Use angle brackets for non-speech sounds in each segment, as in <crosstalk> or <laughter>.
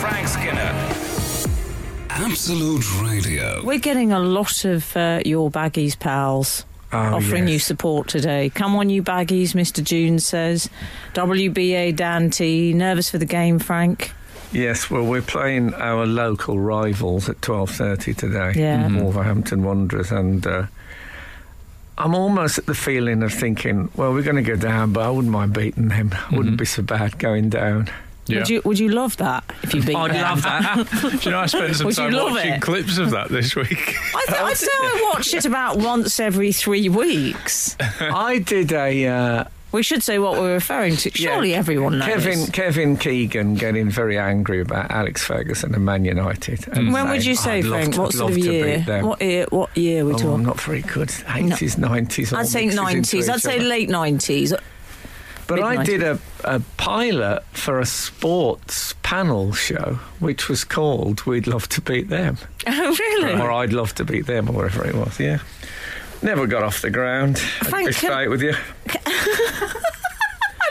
Frank Skinner. Absolute Radio. We're getting a lot of uh, your baggies pals Oh, offering yes. you support today. Come on, you baggies, Mr. June says. WBA Dan T. Nervous for the game, Frank? Yes, well, we're playing our local rivals at twelve thirty today. Yeah. Mhm. Wolverhampton Wanderers, and uh, I'm almost at the feeling of thinking, well, we're going to go down, but I wouldn't mind beating them. <laughs> Wouldn't be so bad going down. Yeah. Would you Would you love that if you beat I'd them? love that. <laughs> Do you know, I spent some Would time watching it? clips of that this week. I th- I'd say I watch it about once every three weeks. <laughs> I did a. Uh, We should say what we're referring to. Surely everyone knows. Kevin Kevin Keegan getting very angry about Alex Ferguson and Man United. and When would you say, saying, Frank? to- What sort of year? What year? What year we're Oh, I'm talking? not very good. 80s, 90s. all I'd say nineties. I'd say other. late nineties. But I did a, a pilot for a sports panel show, which was called "We'd Love to Beat Them," <laughs> Oh, really? or "I'd Love to Beat Them," or whatever it was. Yeah, never got off the ground. Be can- straight with you. <laughs>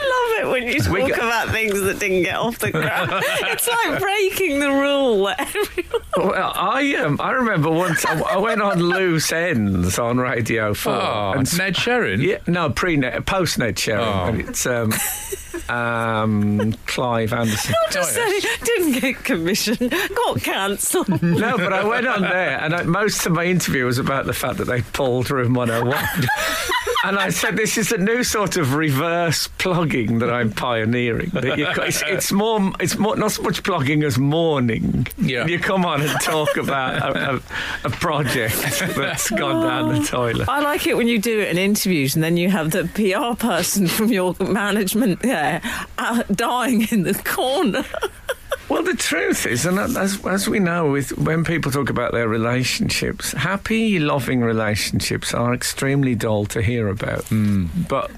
I love it when you talk got- about things that didn't get off the ground. <laughs> it's like breaking the rule. that <laughs> everyone- Well, I um, I remember once I, I went on loose ends on Radio Four. Oh, and Ned Sherrin? Yeah, no, pre Ned, post Ned Sherrin. Oh. And it's um, um, Clive Anderson. Just yes. say, didn't get commissioned, got cancelled. <laughs> No, but I went on there, and I, most of my interview was about the fact that they pulled Room 101. <laughs> and I said, "This is a new sort of reverse plugging that I'm pioneering. That you, it's, it's more, it's more, not so much plugging as mourning. Yeah. You come on and talk about a, a, a project that's gone down the toilet. I like it when you do it in interviews and then you have the PR person from your management there uh, dying in the corner. <laughs> Well, the truth is, and as, as we know, with when people talk about their relationships, happy, loving relationships are extremely dull to hear about. But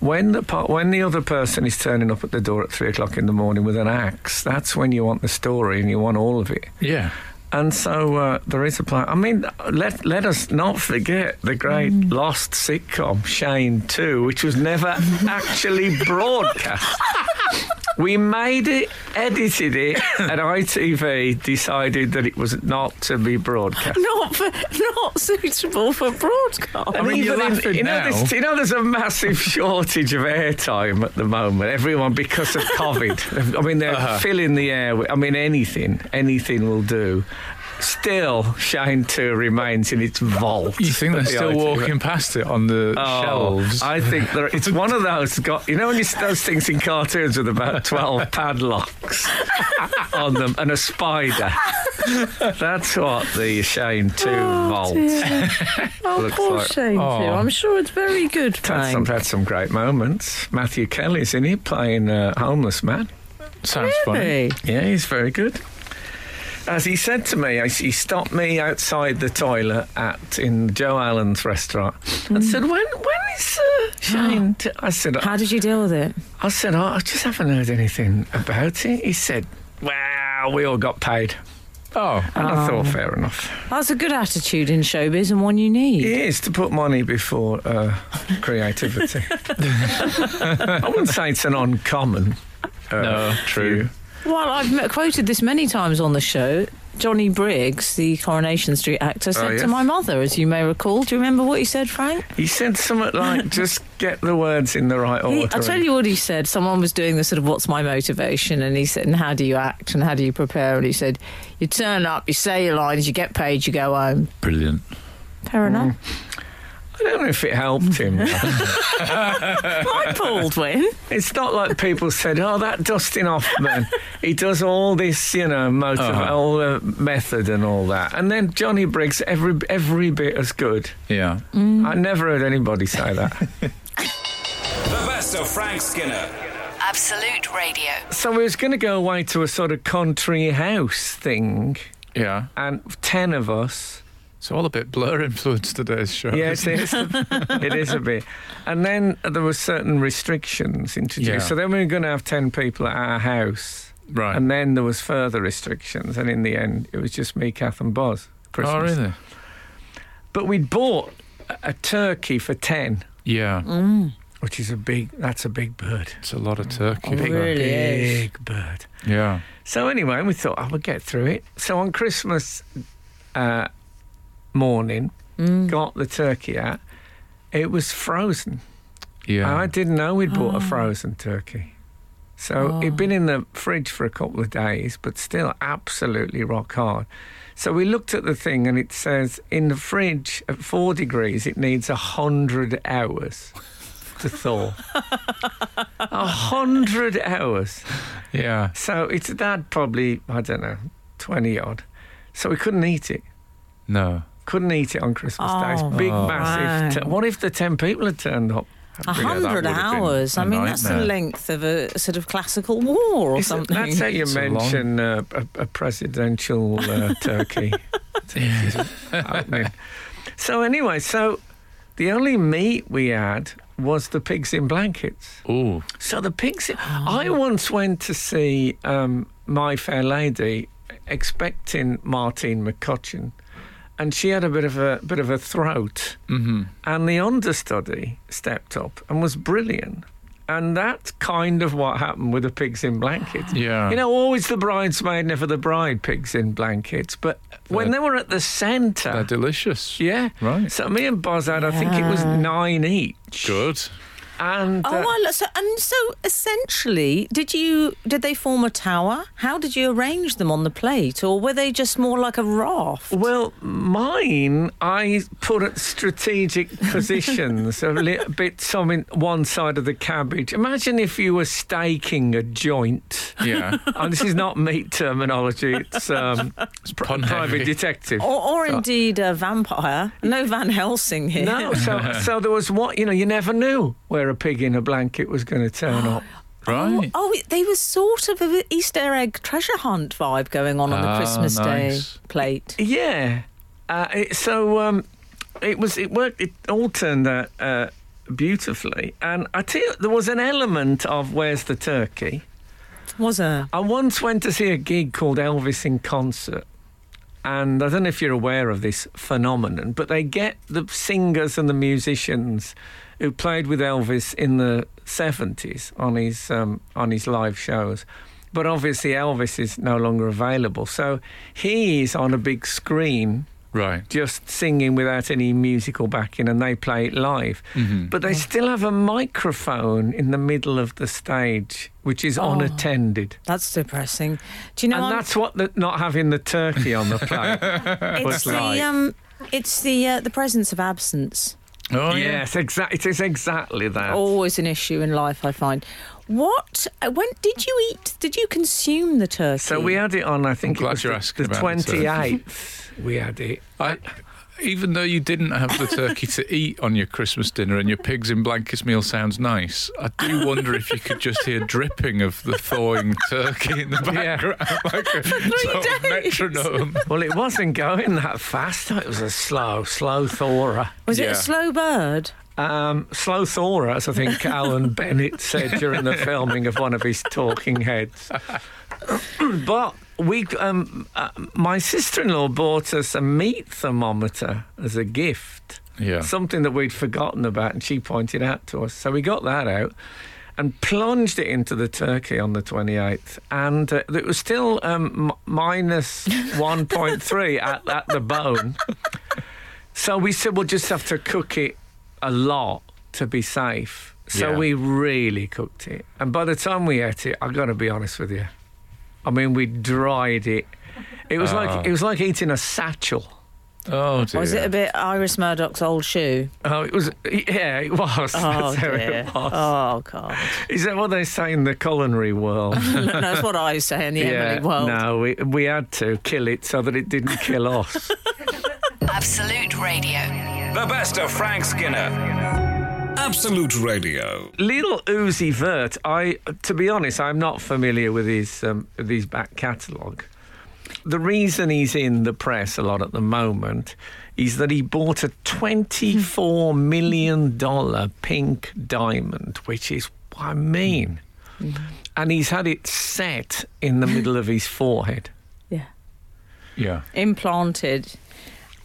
when the par- when the other person is turning up at the door at three o'clock in the morning with an axe, that's when you want the story and you want all of it. Yeah. And so uh, there is a plan. I mean, let let us not forget the great lost sitcom Shane Two, which was never <laughs> actually broadcast. We made it, edited it, and ITV decided that it was not to be broadcast. Not for, not suitable for broadcast. And mean, you're even in- laughing you know, now. there's, you know, there's a massive <laughs> shortage of airtime at the moment. Everyone because of COVID. I mean, they're Uh-huh. filling the air. With, I mean, anything, anything will do. Still, Shane Two remains in its vault. You think they're at the still ITV. walking past it on the Oh, shelves? I think there, it's one of those. Got you know when you see those things in cartoons with about twelve <laughs> padlocks on them and a spider. That's what the Shane Two oh, vault. <laughs> Oh, looks poor like- Shane, too. Oh. I'm sure it's very good, Had some, had some great moments. Matthew Kelly's in it playing a homeless man. Sounds funny. Yeah, he's very good. As he said to me, he stopped me outside the toilet at in Joe Allen's restaurant and said, "When when is uh, Shane?" t-" I said, How did you deal with it? I said, oh, I just haven't heard anything about it. He said, Well, we all got paid. Oh, And I thought, fair enough. That's a good attitude in showbiz and one you need. It is to put money before uh, creativity. <laughs> I wouldn't say it's an uncommon. Uh, No, true. view. Well, I've m- quoted this many times on the show. Johnny Briggs, the Coronation Street actor, said yes. to my mother, as you may recall. Do you remember what he said, Frank? He said something like, <laughs> just get the words in the right order. He, I'll tell you what he said. Someone was doing the sort of what's my motivation, and he said, and how do you act, and how do you prepare? And he said, you turn up, you say your lines, you get paid, you go home. brilliant. Fair Mm. enough. I don't know if it helped him. <laughs> Mike Baldwin. it's not like people said, oh, that Dustin Hoffman, he does all this, you know, motiv- Uh-huh. all the method and all that. And then Johnny Briggs, every, every bit as good. Yeah. I never heard anybody say that. <laughs> The best of Frank Skinner. Absolute Radio. so we was going to go away to a sort of country house thing, Yeah. and ten of us. It's all a bit blur <laughs> influenced today's show. Yeah, it is. it is a bit. And then there were certain restrictions introduced. Yeah. So then we were going to have ten people at our house, Right. and then there was further restrictions. And in the end, it was just me, Kath, and Boz. Christmas. oh, really? But we'd bought a- a turkey for ten. Yeah. which is a big. That's a big bird. It's a lot of turkey. Oh, Big, really is. big bird. Yeah. So anyway, we thought I would get through it. So on Christmas uh, morning, Mm. got the turkey out. It was frozen. Yeah. I didn't know we'd bought a Oh. frozen turkey. So it'd been in the fridge for a couple of days, but still absolutely rock hard. So we looked at the thing and it says in the fridge at four degrees, it needs a hundred hours to thaw. <laughs> A hundred hours. yeah. So it's that probably, I don't know, 20 odd. So we couldn't eat it. No. Couldn't eat it on Christmas Day. It's Oh, big, Oh. massive. wow. T- what if the 10 people had turned up? A Yeah, that hundred would have been hours. a I mean, that's the nightmare. length of a sort of classical war or Is it- something. That's how you It's a long- mention uh, a, a presidential uh, turkey. <laughs> opening. So anyway, so the only meat we had was the pigs in blankets. Ooh. So the pigs. I once went to see um, My Fair Lady, expecting Martine McCutcheon, and she had a bit of a bit of a throat, Mm-hmm. and the understudy stepped up and was brilliant. And that's kind of what happened with the pigs in blankets. Yeah. You know, always the bridesmaid, never the bride, pigs in blankets. But when They're- they were at the centre, They're delicious. yeah. Right. So me and Boz had, I think it was nine each. Good. And Oh, uh, well, so and so essentially, did you did they form a tower? How did you arrange them on the plate, or were they just more like a raft? Well, mine I put at strategic <laughs> positions, a little bit some in one side of the cabbage. Imagine if you were staking a joint. Yeah. <laughs> and this is not meat terminology; it's um, pr- pun private heavy. detective. Or, or indeed a vampire? No Van Helsing here. No, so so there was what you know. You never knew where a pig in a blanket was going to turn up. <gasps> Right. Oh, it- they were sort of an Easter egg treasure hunt vibe going on on the Ah, Christmas Day nice. plate. Yeah. Uh, it, so um, it was. It worked. It all turned out uh, beautifully. And I tell you, there was an element of "Where's the turkey." Was a I once went to see a gig called Elvis in Concert. And I don't know if you're aware of this phenomenon, but they get the singers and the musicians who played with Elvis in the 70s on his um, on his live shows. But obviously Elvis is no longer available. So he's on a big screen Right. just singing without any musical backing and they play it live. Mhm. But they still have a microphone in the middle of the stage, which is Oh. unattended. that's depressing. Do you know? and I'm- that's what the, not having the turkey on the plate. <laughs> it's the like. um, it's the uh, the presence of absence. Oh, yeah. yes, exactly. It is exactly that. Always an issue in life, I find. What? uh, When did you eat? Did you consume the turkey? So we had it on. I think glad it was you're the, asking the about the twenty turkey. eighth. we had it. I, even though you didn't have the turkey to eat on your Christmas dinner and your pigs in blankets meal sounds nice, I do wonder if you could just hear dripping of the thawing turkey in the Yeah. background, <laughs> like a sort of metronome. Well, it wasn't going that fast. It was a slow, slow thawer. was it a slow bird? Um, slow thawer, as I think <laughs> Alan Bennett said during the filming of one of his talking heads. <clears throat> but we, um, uh, my sister-in-law bought us a meat thermometer as a gift. Yeah. something that we'd forgotten about, and she pointed out to us. So we got that out and plunged it into the turkey on the 28th, and uh, it was still um, m- minus <laughs> 1.3 at, at the bone. So we said we'll just have to cook it a lot to be safe. So Yeah. we really cooked it, and by the time we ate it, I got to be honest with you. I mean, we dried it. It was Ah. like it was like eating a satchel. Oh, dear. Was it a bit Iris Murdoch's old shoe? Oh, it was. Yeah, it was. Oh <laughs> That's how dear. it was. Oh god. Is that what they say in the culinary world? <laughs> No, That's what I say in the Emily world. No, we, we had to kill it so that it didn't kill us. <laughs> Absolute Radio. The best of Frank Skinner. Absolute Radio. Lil Uzi Vert, I, to be honest, I'm not familiar with his um, with his back catalogue. The reason he's in the press a lot at the moment is that he bought a twenty-four million dollar pink diamond, which is what I mean, and he's had it set in the middle of his forehead. Yeah. Yeah. Implanted.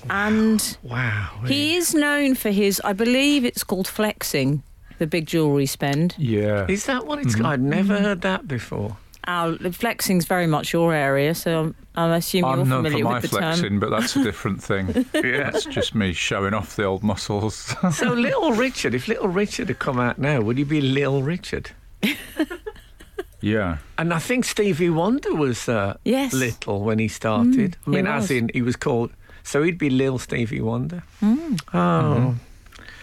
And Wow, he is known for his, I believe it's called flexing. the big jewellery spend. Yeah. Is that what it's? Called? I'd never mm-hmm. heard that before. Oh, Our flexing's very much your area, so I'm, I'm assuming you're I'm known for familiar my with the flexing, term. but that's a different thing. Yeah. <laughs> That's just me showing off the old muscles. <laughs> so Little Richard, if Little Richard had come out now, would he be Little Richard? <laughs> yeah. And I think Stevie Wonder was uh, Yes. little when he started. Mm, I mean, as in he was called. So he'd be Lil Stevie Wonder. Mm. Oh,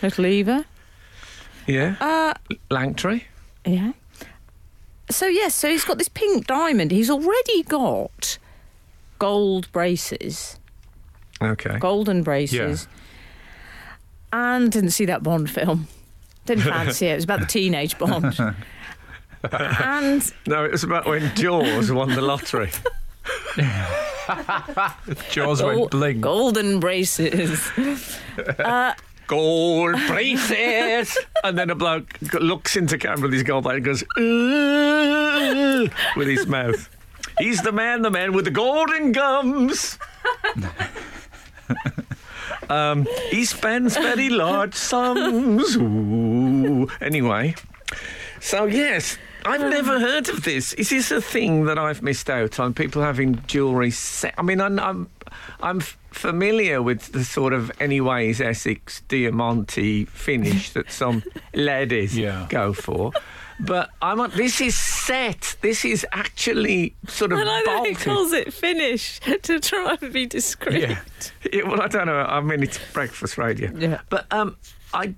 Little Eva. yeah. Uh, Langtry. yeah. So yes, so he's got this pink diamond. He's already got gold braces, Okay. golden braces, and didn't see that Bond film. Didn't <laughs> fancy it. It was about the teenage Bond. <laughs> and No, it was about when Jaws won the lottery. <laughs> <laughs> Jaws gol- went bling. golden braces. <laughs> Gold braces! and then a bloke looks into camera with his gold bracelet and goes, "Ooh," with his mouth. He's the man, the man with the golden gums. <laughs> um, he spends very large sums. Ooh. Anyway, so yes, I've never heard of this. Is this a thing that I've missed out on? People having jewellery set? I mean, I'm, I'm, I'm familiar with the sort of anyways Essex Diamante finish <laughs> that some ladies Yeah. go for. But I'm on, this is set. This is actually sort of And I know he calls it finish <laughs> to try and be discreet. Yeah. <laughs> Yeah, well, I don't know. I mean, it's breakfast radio. Yeah. But um, I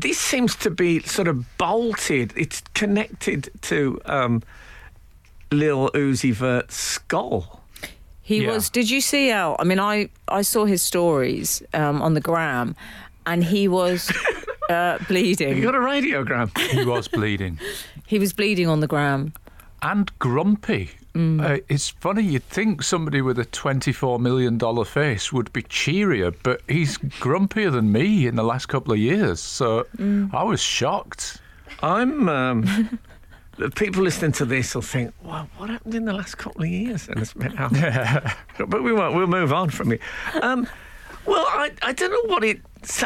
this seems to be sort of bolted. It's connected to um, Lil Uzi Vert's skull. He Yeah. was. Did you see how? I mean, I I saw his stories um, on the gram, and he was <laughs> uh, You bleeding. got a radiogram? He was bleeding. He was bleeding on the gram. and grumpy. Uh, it's funny, you'd think somebody with a $24 million face would be cheerier, but he's grumpier than me in the last couple of years. So I was shocked. I'm. Um, the people listening to this will think, "Wow, what happened in the last couple of years?" And it's meant out. <laughs> but we won't. We'll move on from it. Um, well, I I don't know what it.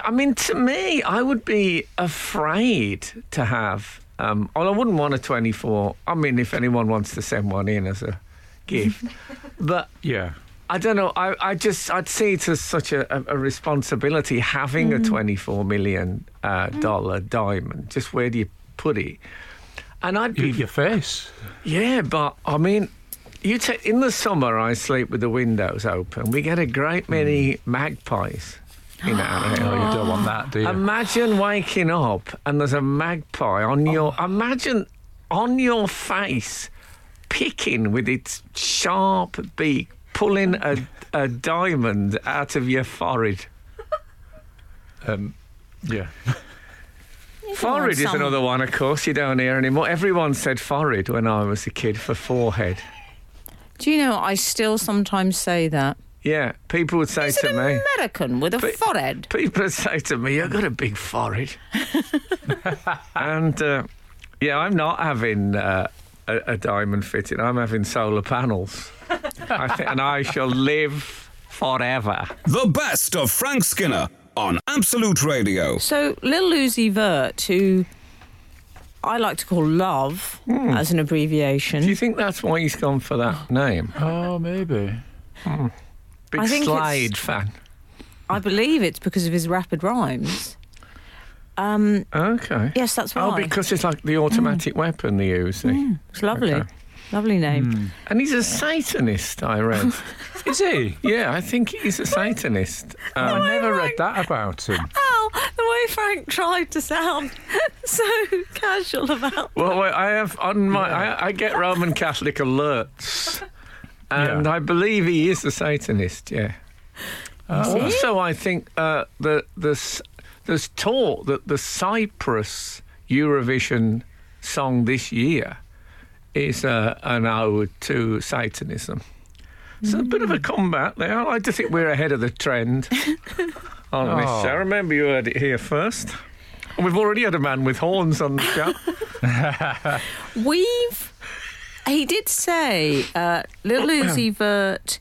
I mean, to me, I would be afraid to have. Um, well, I wouldn't want a 24. I mean, if anyone wants to send one in as a gift, <laughs> but Yeah. I don't know. I, I just I'd see it as such a, a, a responsibility having a twenty four million uh, dollar diamond. Just where do you put it? And I'd be Your face. yeah, but I mean, you take in the summer. I sleep with the windows open. We get a great many magpies in our Oh, area. you don't want <gasps> that, do you? Imagine waking up and there's a magpie on your. Imagine on your face, picking with its sharp beak, pulling a, a diamond out of your forehead. um, yeah. <laughs> Forehead is some- another one, of course. You don't hear anymore. Everyone said forehead when I was a kid for forehead. Do you know? I still sometimes say that. Yeah, people would say Is to it me. American with a But- forehead? People would say to me, "You've got a big forehead," <laughs> and uh, yeah, I'm not having uh, a, a diamond fitting. I'm having solar panels, I think, and I shall live forever. The best of Frank Skinner on Absolute Radio. So, Lil Uzi Vert, who I like to call Love as an abbreviation. Do you think that's why he's gone for that name? Oh, maybe. Big I think it's- Slade fan. I believe it's because of his rapid rhymes. Um, Okay. yes, that's why. Oh, because it's like the automatic weapon they use. see? it's lovely, Okay. lovely name. And he's a Satanist, I read. <laughs> Is he? yeah, I think he's a Satanist. <laughs> Um, I never read that about him. <laughs> Oh, the way Frank tried to sound so casual about. Well, well, I have on my. I, I get Roman Catholic alerts, and Yeah. I believe he is a Satanist. Yeah. Also, I think uh, the there's there's talk that the Cyprus Eurovision song this year is uh, an ode to Satanism. So a bit of a combat there. I like to think we're ahead of the trend <laughs> on this Oh. show. Remember, you heard it here first. And we've already had a man with horns on the show. <laughs> We've. He did say, uh, Lil <clears throat> Uzi Vert.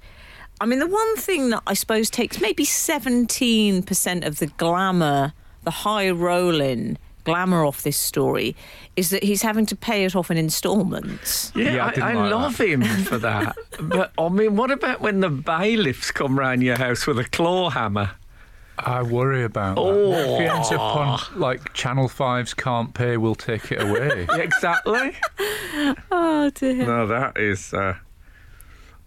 I mean, the one thing that I suppose takes maybe 17% of the glamour, the high rolling glamour off this story is that he's having to pay it off in instalments. Yeah, Yeah, I I, didn't I like love him for that. <laughs> but I mean, what about when the bailiffs come round your house with a claw hammer? I worry about that. Oh. If he ends up on like Channel 5's Can't Pay, we'll take it away. <laughs> exactly. Oh dear. No, that is. Uh...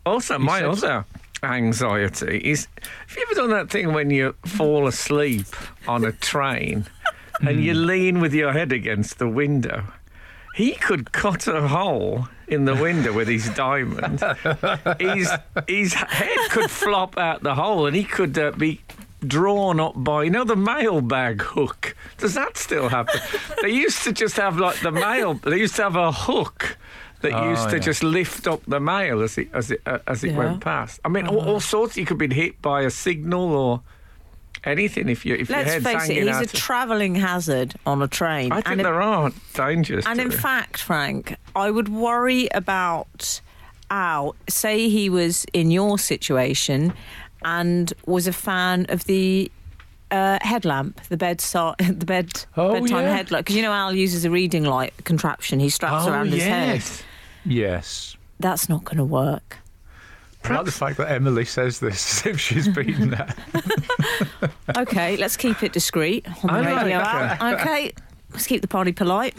Also, my said- other anxiety is: Have you ever done that thing when you fall asleep on a train and you lean with your head against the window? He could cut a hole in the window with his diamond. <laughs> his his head could flop out the hole, and he could uh, be drawn up by you know the mailbag hook. Does that still happen? <laughs> they used to just have like the mail. They used to have a hook that Oh, used to yeah. just lift up the mail as it as it uh, as it Yeah. went past. I mean, all, all sorts. You could be hit by a signal or anything if you if your Let's head's face it, he's a travelling hazard on a train. I think and, there are dangers. and in it. fact, Frank, I would worry about Al. Say he was in your situation and was a fan of the uh, headlamp, the bed <laughs> the bed Oh, bedtime yeah. headlamp. Because you know Al uses a reading light contraption he straps oh around his head. yes. yes. That's not going to work. I like the fact that Emily says this <laughs> as if she's been there. <laughs> Okay, let's keep it discreet on the I radio. that. Al. Okay, let's keep the party polite.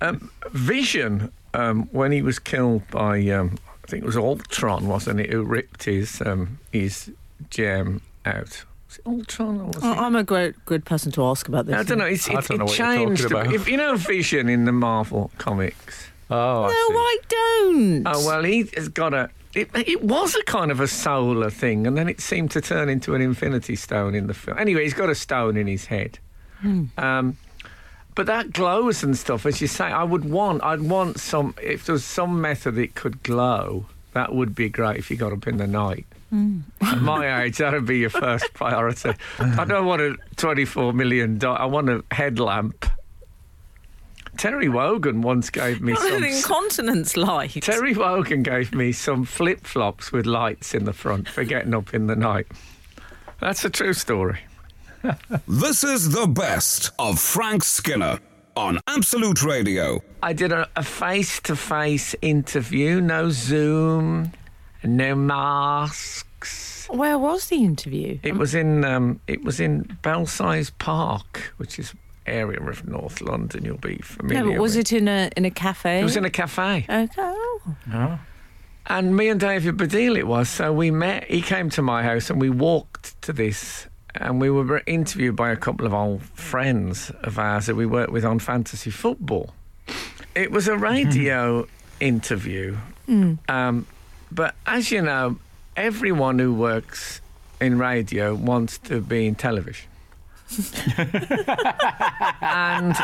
Um, Vision, um, when he was killed by, um, I think it was Ultron, wasn't it, who ripped his um, his gem out? Was it Ultron or was it? I- I'm a great good person to ask about this. I don't know. It's, I it, don't know it what you're changed. a about. If you know Vision in the Marvel comics. Oh, No, I see. I don't. Oh well, he has got a. It, it was a kind of a solar thing, and then it seemed to turn into an Infinity Stone in the film. Anyway, he's got a stone in his head. Um, but that glows and stuff, as you say. I would want. I'd want some. If there was some method it could glow, that would be great. If you got up in the night. Mm. At my age, that would be your first priority. I don't want a twenty-four million. Do- I want a headlamp. Terry Wogan once gave me Not some. an incontinence light. Terry Wogan gave me some flip flops with lights in the front for getting up in the night. That's a true story. <laughs> This is the best of Frank Skinner on Absolute Radio. I did a face to face interview, no Zoom, no masks. Where was the interview? It was in um, it was in Belsize Park, which is area of North London. You'll be familiar. no, but was with. it in a in a cafe? It was in a cafe. Okay. Oh. And me and David Baddiel it was. So we met. He came to my house and we walked to this. And we were interviewed by a couple of old friends of ours that we worked with on fantasy football. It was a radio interview. Um, but as you know, everyone who works in radio wants to be in television. and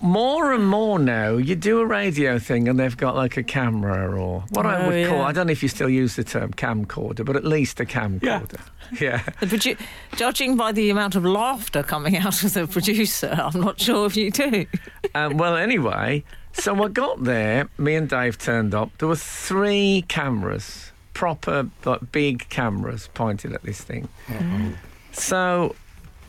more and more now, you do a radio thing and they've got like a camera or what I Oh, would call, I don't know if you still use the term camcorder, but at least a camcorder. <laughs> Yeah. The produ- judging by the amount of laughter coming out of the producer, I'm not sure if you do. um, well, anyway, so I got there, me and Dave turned up. There were three cameras, proper, like big cameras pointed at this thing. Mm-hmm. So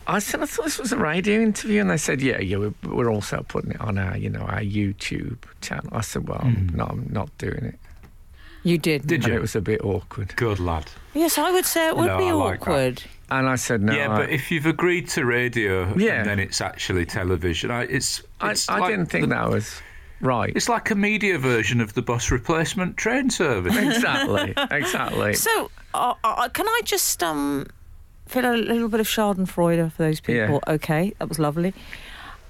I said, I thought this was a radio interview. And they said, yeah, yeah, we're, we're also putting it on our, you know, our YouTube channel. I said, well, mm. no, I'm not doing it. You did. Did And you? it was a bit awkward. Good lad. Yes, I would say it would No, be I like that. awkward. And I said, no. yeah, I, but if you've agreed to radio Yeah. and then it's actually television, I, it's, I, I like didn't think the- that was right. It's like a media version of the bus replacement train service. exactly, <laughs> exactly. So, uh, uh, can I just um, fill a little bit of Schadenfreude for those people? Okay, that was lovely.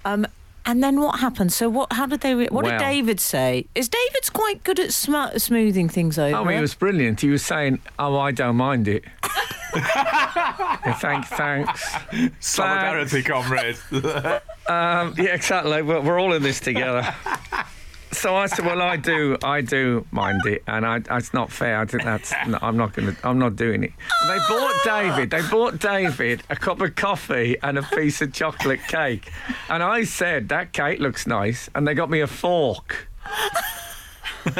Um, and then what happened? So, what? How did they? Re- what Well- did David say? Is David's quite good at sm- smoothing things over? Oh, he was brilliant. He was saying, "Oh, I don't mind it." <laughs> Yeah, Thank, thanks. Solidarity, comrade. <laughs> Um, yeah, exactly. We're, we're all in this together. <laughs> So I said, "Well, I do, I do mind it, and I, it's not fair. I think that's, no, I'm not going to, I'm not doing it." They bought David, they bought David a cup of coffee and a piece of chocolate cake, and I said, "That cake looks nice," and they got me a fork, <laughs>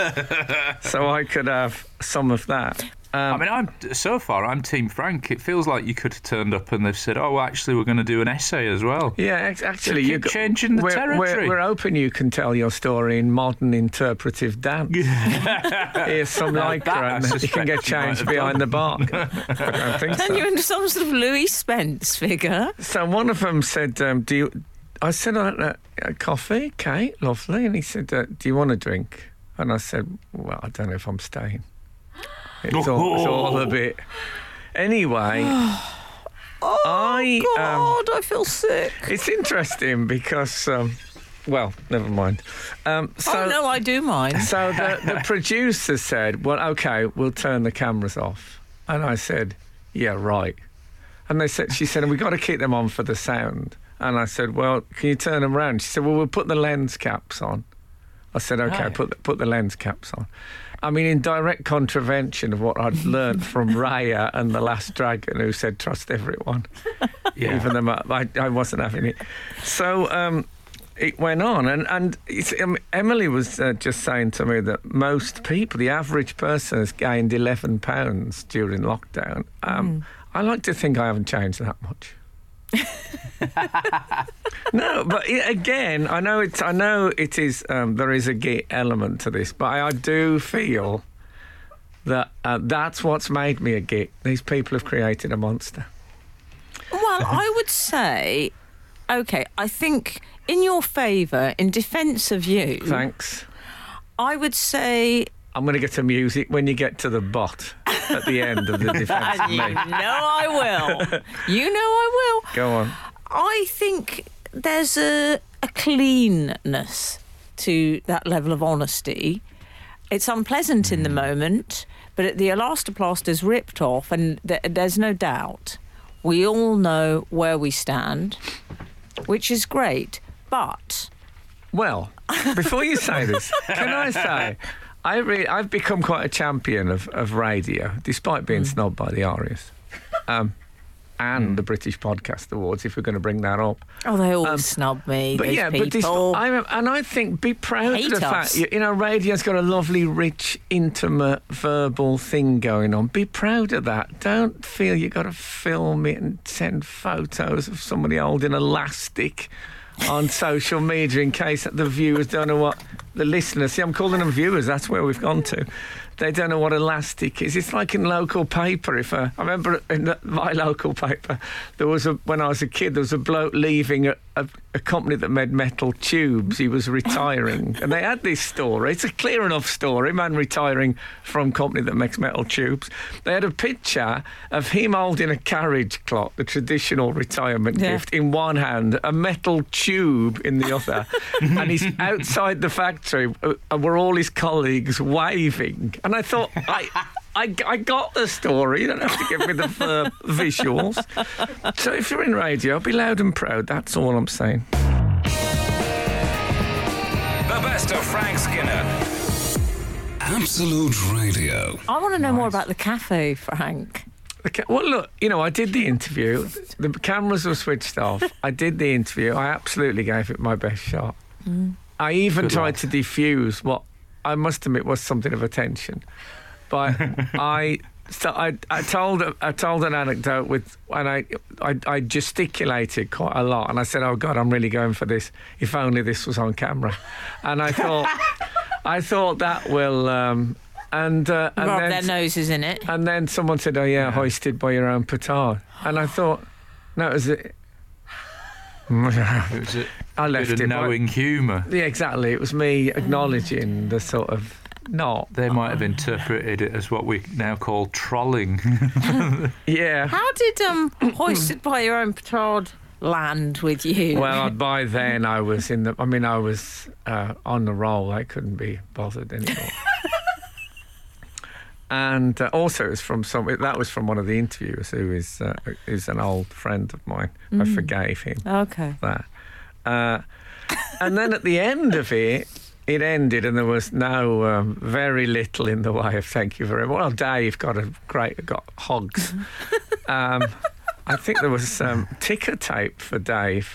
so I could have some of that. I mean, I'm so far. I'm Team Frank. It feels like you could have turned up and they've said, "Oh, actually, we're going to do an essay as well." Yeah, ex- actually, keep you are changing the we're, territory. We're, we're hoping you can tell your story in modern interpretive dance. <laughs> Here's some lycra, that and you can get changed behind the bar. <laughs> I don't think Turn so. you into some sort of Louie Spence figure. So one of them said, um, "Do you?" I said, uh, uh, "Coffee, Kate, lovely." And he said, uh, "Do you want a drink?" And I said, "Well, I don't know if I'm staying. It's <laughs> all, it's all a bit." Anyway, <sighs> Oh I, um, God, I feel sick. it's interesting because, um, well, never mind. Um, so, oh no, I do mind. So the, the <laughs> producer said, Well, okay, we'll turn the cameras off. And I said, Yeah, right. And they said, She said, We've got to keep them on for the sound. And I said, Well, can you turn them around? She said, Well, we'll put the lens caps on. I said, Okay, Right. put, the, put the lens caps on. I mean, in direct contravention of what I'd learned <laughs> from Raya and The Last Dragon, who said, Trust everyone <laughs> Yeah. even though I, I wasn't having it. So um, it went on, and and um, Emily was uh, just saying to me that most people, the average person, has gained eleven pounds during lockdown. Um, I like to think I haven't changed that much. <laughs> no, but again, I know it's. I know it is. Um, there is a gay element to this, but I, I do feel that uh, that's what's made me a git. These people have created a monster. Well, I would say, okay, I think in your favour, in defence of you, Thanks. I would say, I'm going to get to music when you get to the bot at the end of the <laughs> defence you know I will. You know I will. Go on. I think there's a, a cleanness to that level of honesty. It's unpleasant in the hmm. moment, but the elastoplaster's ripped off, and th- there's no doubt. We all know where we stand, which is great. But Well, before you say this, can I say, <laughs> I re- I've become quite a champion of, of radio, despite Mm. being snobbed by the Arias. Um, and the British Podcast Awards, if we're going to bring that up. oh, they all Um, snub me. But yeah, people. but this, I, and I think be proud Hate of the us. fact you, you know radio's got a lovely, rich, intimate, verbal thing going on. Be proud of that. Don't feel you have got to film it and send photos of somebody holding elastic on social media in case the viewers don't know what the listeners. See, I'm calling them viewers. That's where we've gone to. They don't know what elastic is. It's like in local paper. If uh, I remember in the, my local paper, there was a when I was a kid, there was a bloke leaving a, a, a company that made metal tubes. He was retiring, and they had this story. It's a clear enough story. Man retiring from company that makes metal tubes. They had a picture of him holding a carriage clock, the traditional retirement Yeah. gift, in one hand, a metal tube in the other, <laughs> and he's outside the factory. uh, And were all his colleagues waving? And I thought, I, I, I got the story. You don't have to give me the uh, <laughs> visuals. So if you're in radio, be loud and proud. That's all I'm saying. The best of Frank Skinner. Absolute Radio. I want to know more about the cafe, Frank. Okay, well, look, you know, I did the interview. The cameras were switched off. I did the interview. I absolutely gave it my best shot. I even Good tried lad. to defuse what I must admit was something of a tension. But <laughs> I, so I, I told, I told an anecdote with, and I, I, I gesticulated quite a lot, and I said, "Oh God, I'm really going for this. If only this was on camera." And I thought, <laughs> I thought that will. Um, and, uh, and Rub then their noses in it. and then someone said, "Oh yeah, hoisted by your own petard," and I thought, "No, it <laughs> was it." It was a I left bit it. of but- knowing humour. yeah, exactly. It was me acknowledging the sort of not. They might have interpreted it as what we now call trolling. <laughs> Yeah. How did um, hoisted by your own petard land with you? Well, by then I was in the. I mean, I was uh, on the roll. I couldn't be bothered anymore. <laughs> and uh, also, it was from some. That was from one of the interviewers who is uh, is an old friend of mine. I forgave him. okay. that. Uh, and then at the end of it, it ended, and there was no um, very little in the way of thank you very much. Well, Dave got a great got hogs. <laughs> Um, I think there was um, ticker tape for Dave.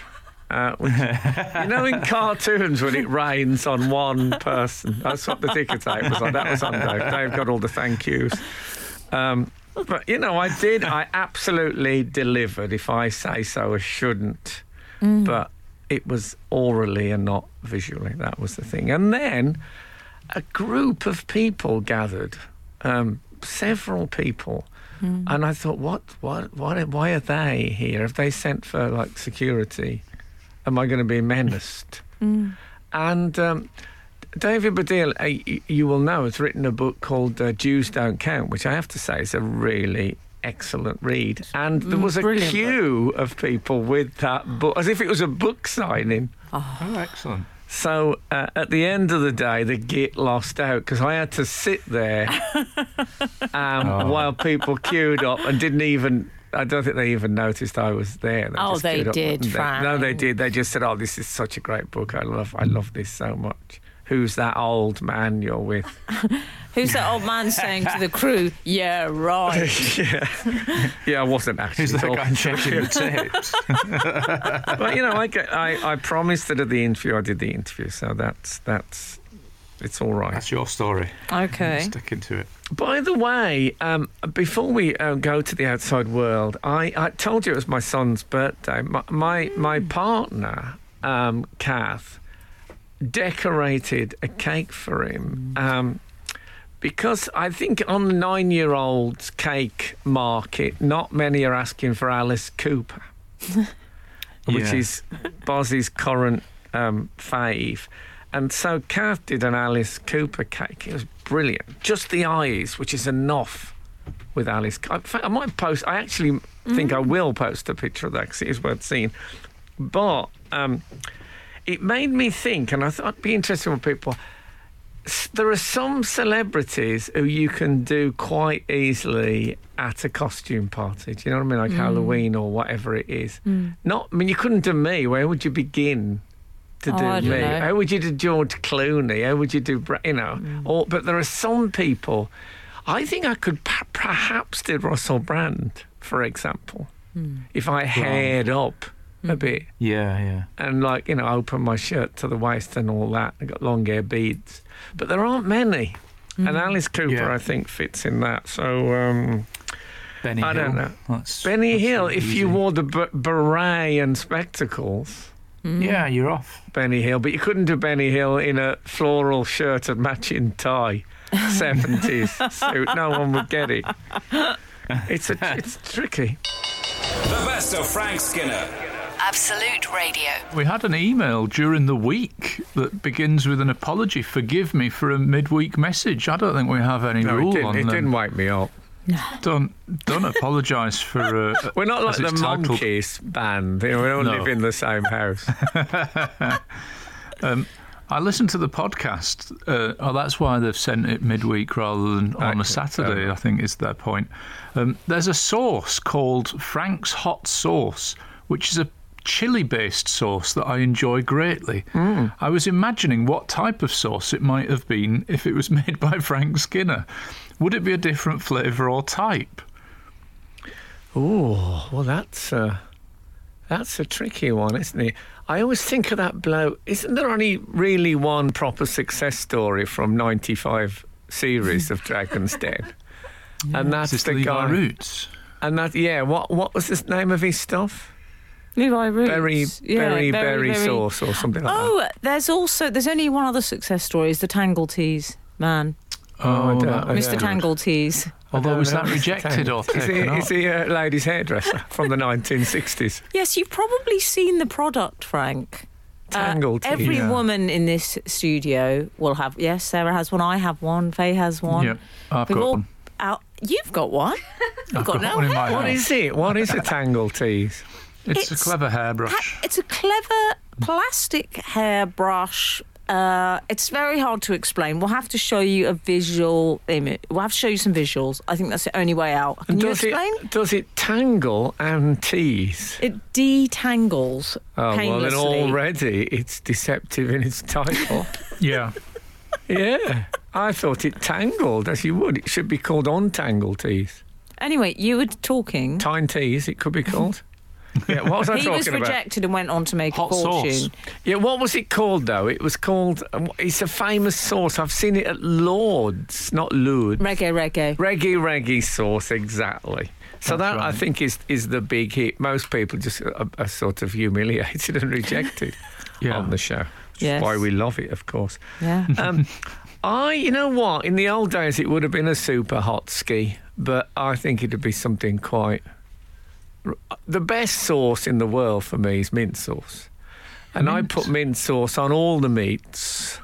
Uh, which, you know, in cartoons when it <laughs> rains on one person, that's what the ticker tape was on. That was on Dave. Dave got all the thank yous. Um, but you know, I did. I absolutely delivered, if I say so. I shouldn't, but it was orally and not visually. That was the thing. And then a group of people gathered, um, several people, and I thought, what, what, what? Why are they here? Have they sent for like security? Am I going to be menaced? And um, David Baddiel, uh, y- you will know, has written a book called uh, Jews Don't Count, which I have to say is a really excellent read. And there was a brilliant queue of people with that book, as if it was a book signing. Oh, excellent. So uh, at the end of the day, the git lost out because I had to sit there <laughs> um, while people queued up and didn't even. I don't think they even noticed I was there. Oh, they queued up did, and they- No, they did. They just said, "Oh, this is such a great book. I love. I love this so much." Who's that old man you're with? <laughs> Who's that old man saying to the crew, yeah, right? <laughs> yeah, yeah. I wasn't actually. Who's that talking guy checking the tapes? But <laughs> you know, I, get, I I promised that at the interview I did the interview, so that's that's it's all right. That's your story. Okay. Sticking to it. By the way, um, before we uh, go to the outside world, I, I told you it was my son's birthday. My my, my partner, um, Kath, decorated a cake for him. Um, because I think on the nine year old cake market, not many are asking for Alice Cooper, <laughs> which is Bozzy's current um, fave. And so Kath did an Alice Cooper cake. It was brilliant. Just the eyes, which is enough with Alice. Fact, I might post, I actually think I will post a picture of that because it is worth seeing. But um, it made me think, and I thought it'd be interesting for people. There are some celebrities who you can do quite easily at a costume party. Do you know what I mean? Like Halloween or whatever it is. Not, I mean, you couldn't do me. Where would you begin to Oh, do me? know. How would you do George Clooney? How would you do, you know? Or, but there are some people. I think I could p- perhaps do Russell Brand, for example, if I haired up a bit Yeah, yeah. and like you know I open my shirt to the waist and all that. I got long hair beads, but there aren't many. And Alice Cooper, Yeah. I think, fits in that. So um, Benny I Hill. don't know. That's, Benny that's Hill, easy. if you wore the b- beret and spectacles, Yeah, you're off. Benny Hill, but you couldn't do Benny Hill in a floral shirt and matching tie, <laughs> seventies suit. No one would get it. It's a, it's tricky. The best of Frank Skinner. Absolute Radio. We had an email during the week that begins with an apology. Forgive me for a midweek message. I don't think we have any No, it rule didn't, on it them. didn't wake me up. Don't don't apologise for. Uh, <laughs> We're not like the. Monkees band. You know, we don't No. live in the same house. <laughs> I listened to the podcast. Uh, oh, that's why they've sent it midweek rather than on Okay, a Saturday. fair I think is their point. Um, there's a sauce called Frank's Hot Sauce, which is a chili-based sauce that I enjoy greatly. Hmm. I was imagining what type of sauce it might have been <laughs> if it was made by Frank Skinner. Would it be a different flavour or type? Oh, well, that's a, that's a tricky one, isn't it? I always think of that bloke. Isn't there only really one proper success story from 95 series of Dragon's Den? <laughs> and that's the Levi guy. Roots? And that, yeah, what what was the name of his stuff? Levi Roots. Berry, Yeah, berry, very, berry sauce or something like that. Oh, there's also there's only one other success story. Is the Tangle Teas man, Oh, I don't- that Mr. don't- Tangle Teas. I Although was that rejected or Is he, taken is he a ladies' hairdresser from the 1960s? <laughs> Yes, you've probably seen the product, Frank. Uh, Tangle Teas. every Yeah. woman in this studio will have. Yes, Sarah has one. I have one. Faye has one. Yep, I've We've got one. out. You've got one. I've I've got, got no one in my. What house. is it? What is a tangle tease? It's, It's- a clever Ha- hairbrush. It's a clever plastic hairbrush. Uh, it's very hard to explain. We'll have to show you a visual image. We'll have to show you some visuals. I think that's the only way out. Can you does explain? it does it tangle and tease? It detangles Oh well, then already it's deceptive in its title. <laughs> Yeah. yeah, I thought it tangled as you would. It should be called untangle tease. Anyway, you were talking. Time tease, it could be called. <laughs> Yeah, what was I he talking was about? rejected and went on to make Hot a sauce. fortune. Yeah, what was it called though? It was called. um, It's a famous sauce. I've seen it at Lord's, not Lourdes. Reggae, reggae. Reggae reggae sauce, exactly. So That's that I think is is the big hit. Most people just are, are sort of humiliated and rejected <laughs> Yeah. on the show. Yes. Why we love it, of course. Yeah. Um, I, you know what? In the old days, it would have been a super hot ski, but I think it'd be something quite. The best sauce in the world for me is mint sauce, and I put mint sauce on all the meats.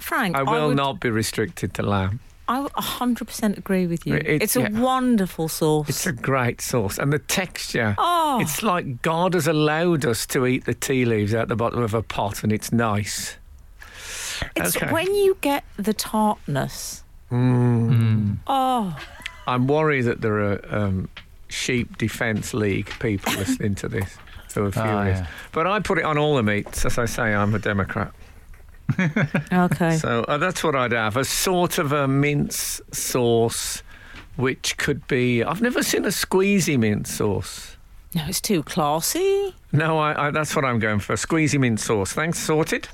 Frank, I will would, not be restricted to lamb. I 100% agree with you. It- it's a yeah. wonderful sauce. It's a great sauce, and the texture. Oh. It's like God has allowed us to eat the tea leaves out the bottom of a pot, and it's nice. It's okay. when you get the tartness. Mm. Oh, I'm worried that there are um, sheep defence league people listening to this who are <laughs> furious. yeah. But I put it on all the meats. As I say, I'm a Democrat. <laughs> okay. So uh, that's what I'd have a sort of a mince sauce, which could be. I've never seen a squeezy mint sauce. no, it's too classy. No, I, I, that's what I'm going for. Squeezy mint sauce. Thanks, sorted.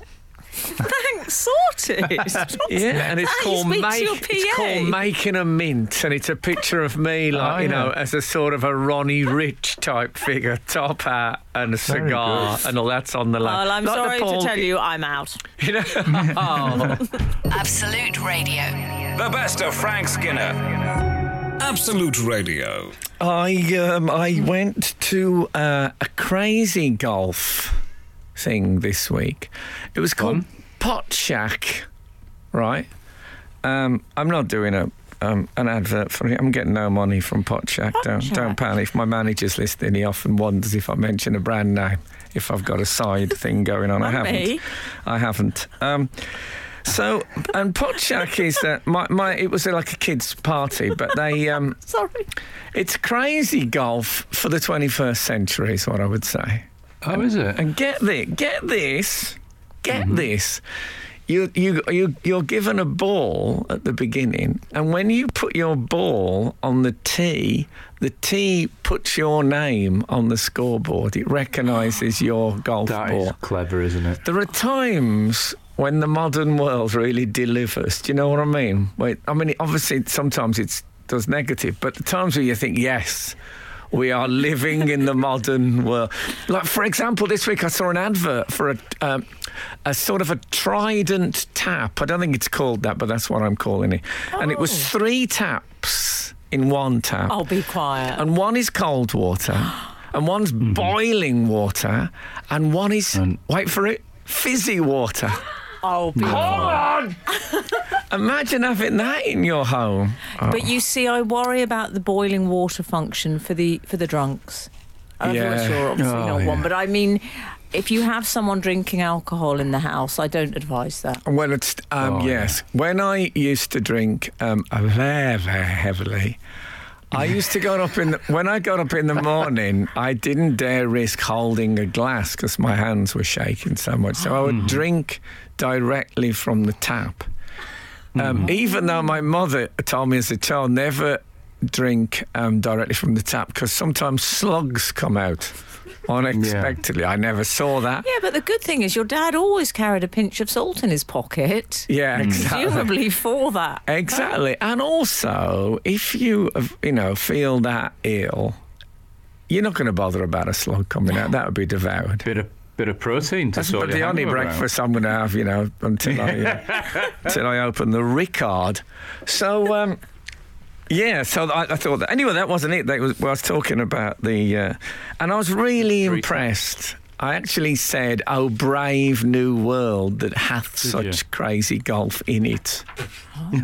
Thanks, sorted. <laughs> Yeah, and it's How called speak to your it's called making a mint, and it's a picture of me, <laughs> like Oh, you know, as a sort of a Ronnie Rich type figure, top hat and a cigar, and all that's on the left. Well, I'm Like sorry Paul- to tell you, I'm out. <laughs> You know, oh, Absolute Radio. The best of Frank Skinner. Absolute Radio. I um, I went to uh, a crazy golf thing this week. It was called Puttshack, right? Um, I'm not doing a um, an advert for it. I'm getting no money from Puttshack. don't Shack. don't panic. If my manager's listening, he often wonders if I mention a brand name, if I've got a side <laughs> thing going on. I haven't. me. I haven't. Um, so and Puttshack is uh, my my. It was like a kids' party, but they um, <laughs> Sorry. it's crazy golf for the 21st century, is what I would say. Oh, is it? And get this, get this, get Mm-hmm. this. You, you, you, you're given a ball at the beginning, and when you put your ball on the tee, the tee puts your name on the scoreboard. It recognises <gasps> your golf That ball. is clever, isn't it? There are times when the modern world really delivers. Do you know what I mean? Wait, I mean, obviously, sometimes it does negative, but the times where you think, yes, we are living in the modern world. Like, for example, this week I saw an advert for a, um, a sort of a trident tap. I don't think it's called that, but that's what I'm calling it. And it was three taps in one tap I'll be quiet. and one is cold water, <gasps> and one's boiling water, and one is And- wait for it, fizzy water. I'll be Hold on! <laughs> Imagine having that in your home. But you see, I worry about the boiling water function for the for the drunks. Of Yeah. course, you're obviously Oh, not one, but I mean, if you have someone drinking alcohol in the house, I don't advise that. Well, it's um, Oh, yes. When I used to drink um, very, very heavily, I used to go up in the, when I got up in the morning. I didn't dare risk holding a glass because my hands were shaking so much. So I would drink directly from the tap. Um, Even though my mother told me as a child never drink um, directly from the tap because sometimes slugs come out <laughs> unexpectedly. I never saw that. Yeah, but the good thing is your dad always carried a pinch of salt in his pocket. Yeah, exactly. Presumably for that. Exactly. And also, if you, you know, feel that ill, you're not going to bother about a slug coming out. That would be devoured. Bit of bit of protein to That's sort but the only hangover out. breakfast I'm going to have, you know, until I uh, <laughs> until I open the Ricard. So, um, yeah. So I, I thought that anyway. That wasn't it. That was well, I was talking about the, uh, and I was really Three impressed. I actually said, "Oh, brave new world that hath Did such you? crazy golf in it."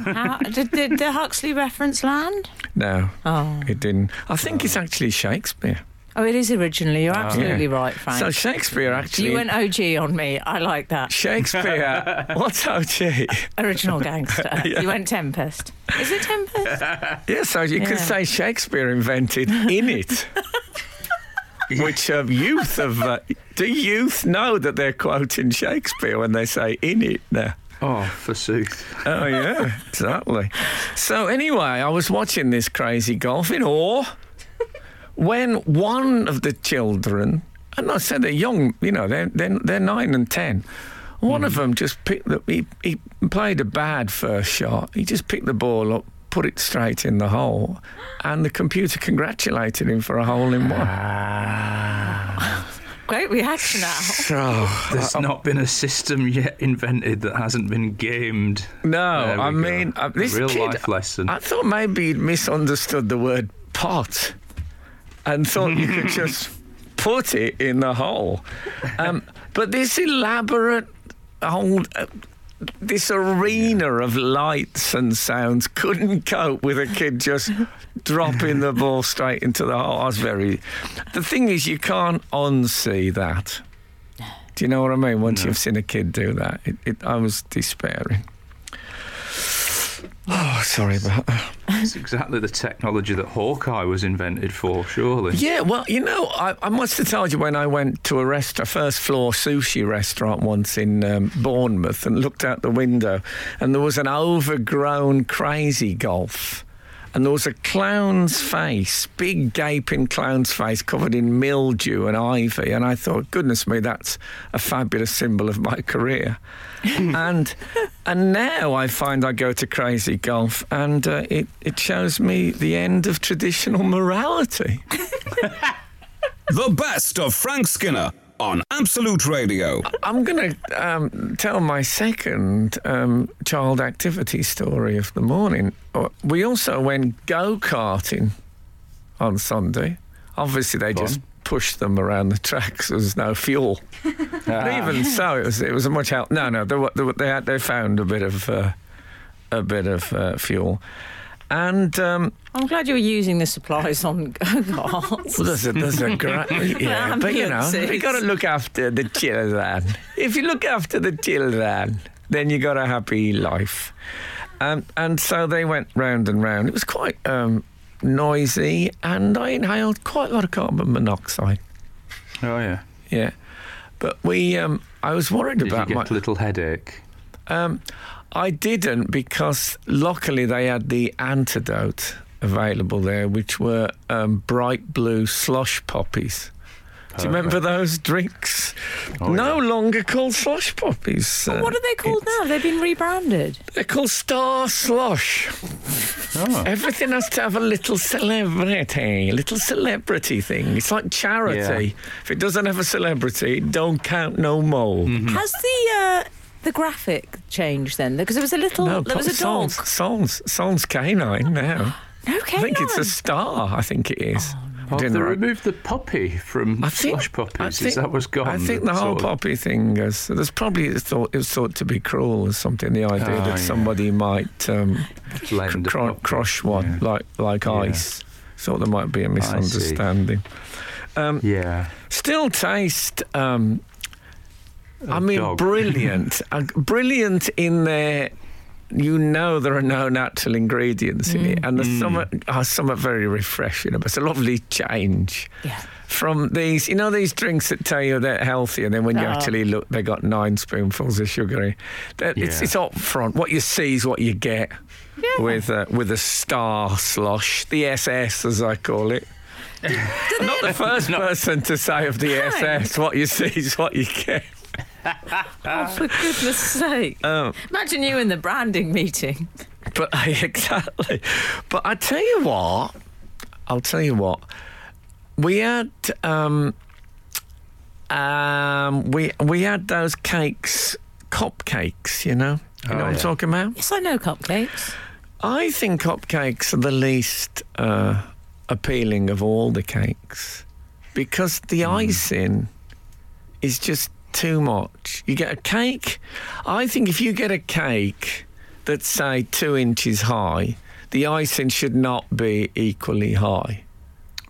How, <laughs> did, did the Huxley reference land? No, Oh. it didn't. I think it's actually Shakespeare. Oh, it is originally. You're absolutely Yeah. right, Frank. So Shakespeare actually. you went OG on me. I like that. Shakespeare. <laughs> what's OG? Original gangster. <laughs> You went Tempest. Is it Tempest? <laughs> Yeah, so you could Yeah. say Shakespeare invented in it. Which um, youth of uh, do youth know that they're quoting Shakespeare when they say in it now? Oh, forsooth. Oh yeah, exactly. So anyway, I was watching this crazy golf in awe. When one of the children, and I said they're young, you know, they're they're, they're nine and ten. One of hmm. them just picked the. He, he played a bad first shot. He just picked the ball up, put it straight in the hole, and the computer congratulated him for a hole in one. Ah. Great reaction, Al. So There's uh, not been a system yet invented that hasn't been gamed. no, I go. mean uh, this real kid. life lesson. I thought maybe he'd misunderstood the word pot, and thought you could just <laughs> put it in the hole. Um, but this elaborate whole. Uh, this arena of lights and sounds couldn't cope with a kid just <laughs> dropping the ball straight into the hole. I was very. The thing is, you can't unsee that. Do you know what I mean? Once you've seen a kid do that, it, it, I was despairing. Oh, sorry about that. It's exactly the technology that Hawkeye was invented for, surely. Yeah, well, you know, I, I must have told you when I went to a restaurant, first floor sushi restaurant once in um, Bournemouth and looked out the window, and there was an overgrown crazy golf. And there was a clown's face, big gaping clown's face covered in mildew and ivy. And I thought, goodness me, that's a fabulous symbol of my career. <laughs> and and now I find I go to crazy golf and uh, it, it shows me the end of traditional morality. <laughs> The best of Frank Skinner on Absolute Radio. I'm going to um, tell my second um, child activity story of the morning. Uh, We also went go karting on Sunday. Obviously, they just pushed them around the tracks. There was no fuel. <laughs> But even so, it was it was a much help. No, no, they, they, they had they found a bit of uh, a bit of uh, fuel, and. Um, I'm glad you were using the supplies on <laughs> go-karts. Well, there's a, there's a great, <laughs> yeah, but you know, you Ambulances. got to look after the children. If you look after the children, then you got a happy life. Um, and so they went round and round. It was quite um, noisy, and I inhaled quite a lot of carbon monoxide. Oh, yeah. Yeah, but we, um, I was worried Did you about get my. a little headache? Um, I didn't because luckily they had the antidote available there, which were um, bright blue slush puppies. Do you remember those drinks? Oh, no longer called slush puppies. uh, what are they called now? They've been rebranded. They're called Star Slush. Oh. Everything has to have a little celebrity, a little celebrity thing. It's like charity. If it doesn't have a celebrity, don't count no more. Mm-hmm. Has the uh, the graphic change then? Because there was a little, No, there was a dog. Sounds, sounds, sounds canine now. <gasps> Okay, I think it's a star. I think it is. I Oh, didn't they write- removed the puppy from I think, slush puppies. I Is that what's gone? I think the whole sort of- poppy thing is. There's probably it's thought it was thought to be cruel or something. The idea Ah, that yeah. somebody might um, cr- crush one Yeah. like like Yeah. ice. Thought there might be a see. misunderstanding. Yeah. Still taste. Um, I mean, dog. brilliant, <laughs> uh, brilliant in there. You know there are no natural ingredients in it, and there's some are some are very refreshing. But it's a lovely change Yeah. from these. You know these drinks that tell you they're healthy, and then when you Oh. actually look, they got nine spoonfuls of sugar. That- It's, Yeah. it's up front. What you see is what you get with uh, with a star slosh, the SS as I call it. I'm not the first person to say of the SS, what you see is what you get. Oh, for goodness sake. Um, Imagine you in the branding meeting. But <laughs> exactly. But I tell you what, I'll tell you what. We had um, um, we we had those cakes, cupcakes. You know, you know what I'm yeah. talking about. Yes, I know cupcakes. I think cupcakes are the least uh, appealing of all the cakes because the icing is just too much. You get a cake. I think if you get a cake that's say two inches high, the icing should not be equally high.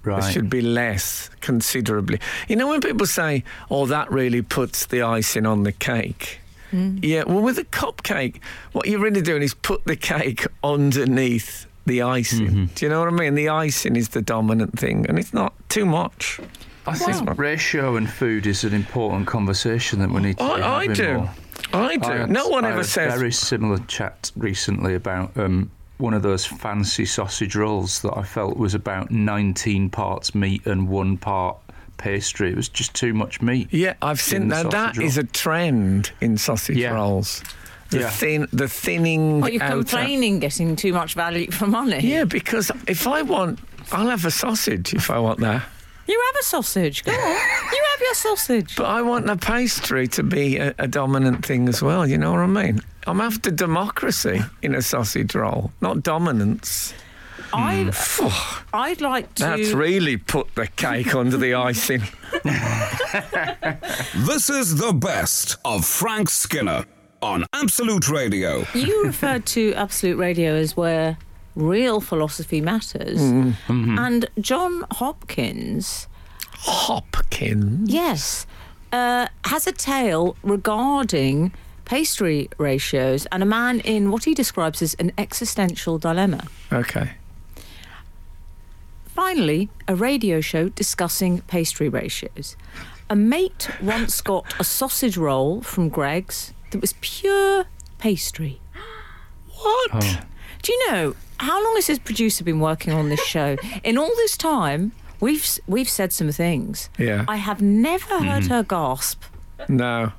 Right. It should be less considerably. You know when people say, "Oh, that really puts the icing on the cake." Mm. Yeah, well, with a cupcake, what you're really doing is put the cake underneath the icing. Mm-hmm. Do you know what I mean? The icing is the dominant thing, and it's not too much. I think Wow. ratio and food is an important conversation that we need to be I, I do. more. I do. I had- no one I ever had says. a very similar chat recently about um, one of those fancy sausage rolls that I felt was about 19 parts meat and one part pastry. It was just too much meat. Yeah, I've seen In that. That sausage is a trend in sausage Yeah. rolls. The Yeah. thin, the thinning. What, you're outer- complaining getting too much value for money? Yeah, because if I want, I'll have a sausage if I want that. You have a sausage. Go on. You have your sausage. But I want the pastry to be a, a dominant thing as well. You know what I mean? I'm after democracy in a sausage roll, not dominance. I'd, mm. I'd like to. That's really put the cake under the icing. <laughs> This is the best of Frank Skinner on Absolute Radio. You referred to Absolute Radio as where real philosophy matters. Mm-hmm. And John Hopkins, Hopkins. yes, uh, has a tale regarding pastry ratios and a man in what he describes as an existential dilemma. Okay. Finally, a radio show discussing pastry ratios. A mate once got a sausage roll from Greggs that was pure pastry. <gasps> What? Oh. Do you know how long has his producer been working on this show? <laughs> In all this time, we've we've said some things. Yeah. I have never heard mm-hmm. her gasp No.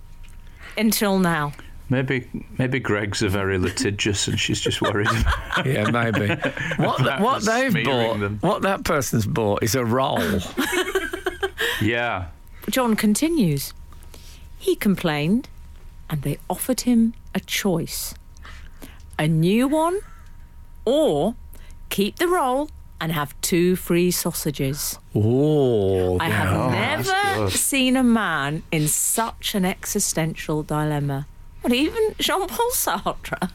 until now. Maybe maybe Greggs are very litigious and she's just worried. <laughs> Yeah, maybe. <laughs> What That what they've bought, them. what that person's bought is a roll. Yeah. John continues. He complained, and they offered him a choice: a new one, or keep the roll and have two free sausages. Oh, I have Oh, never seen a man in such an existential dilemma. What, even Jean Paul Sartre?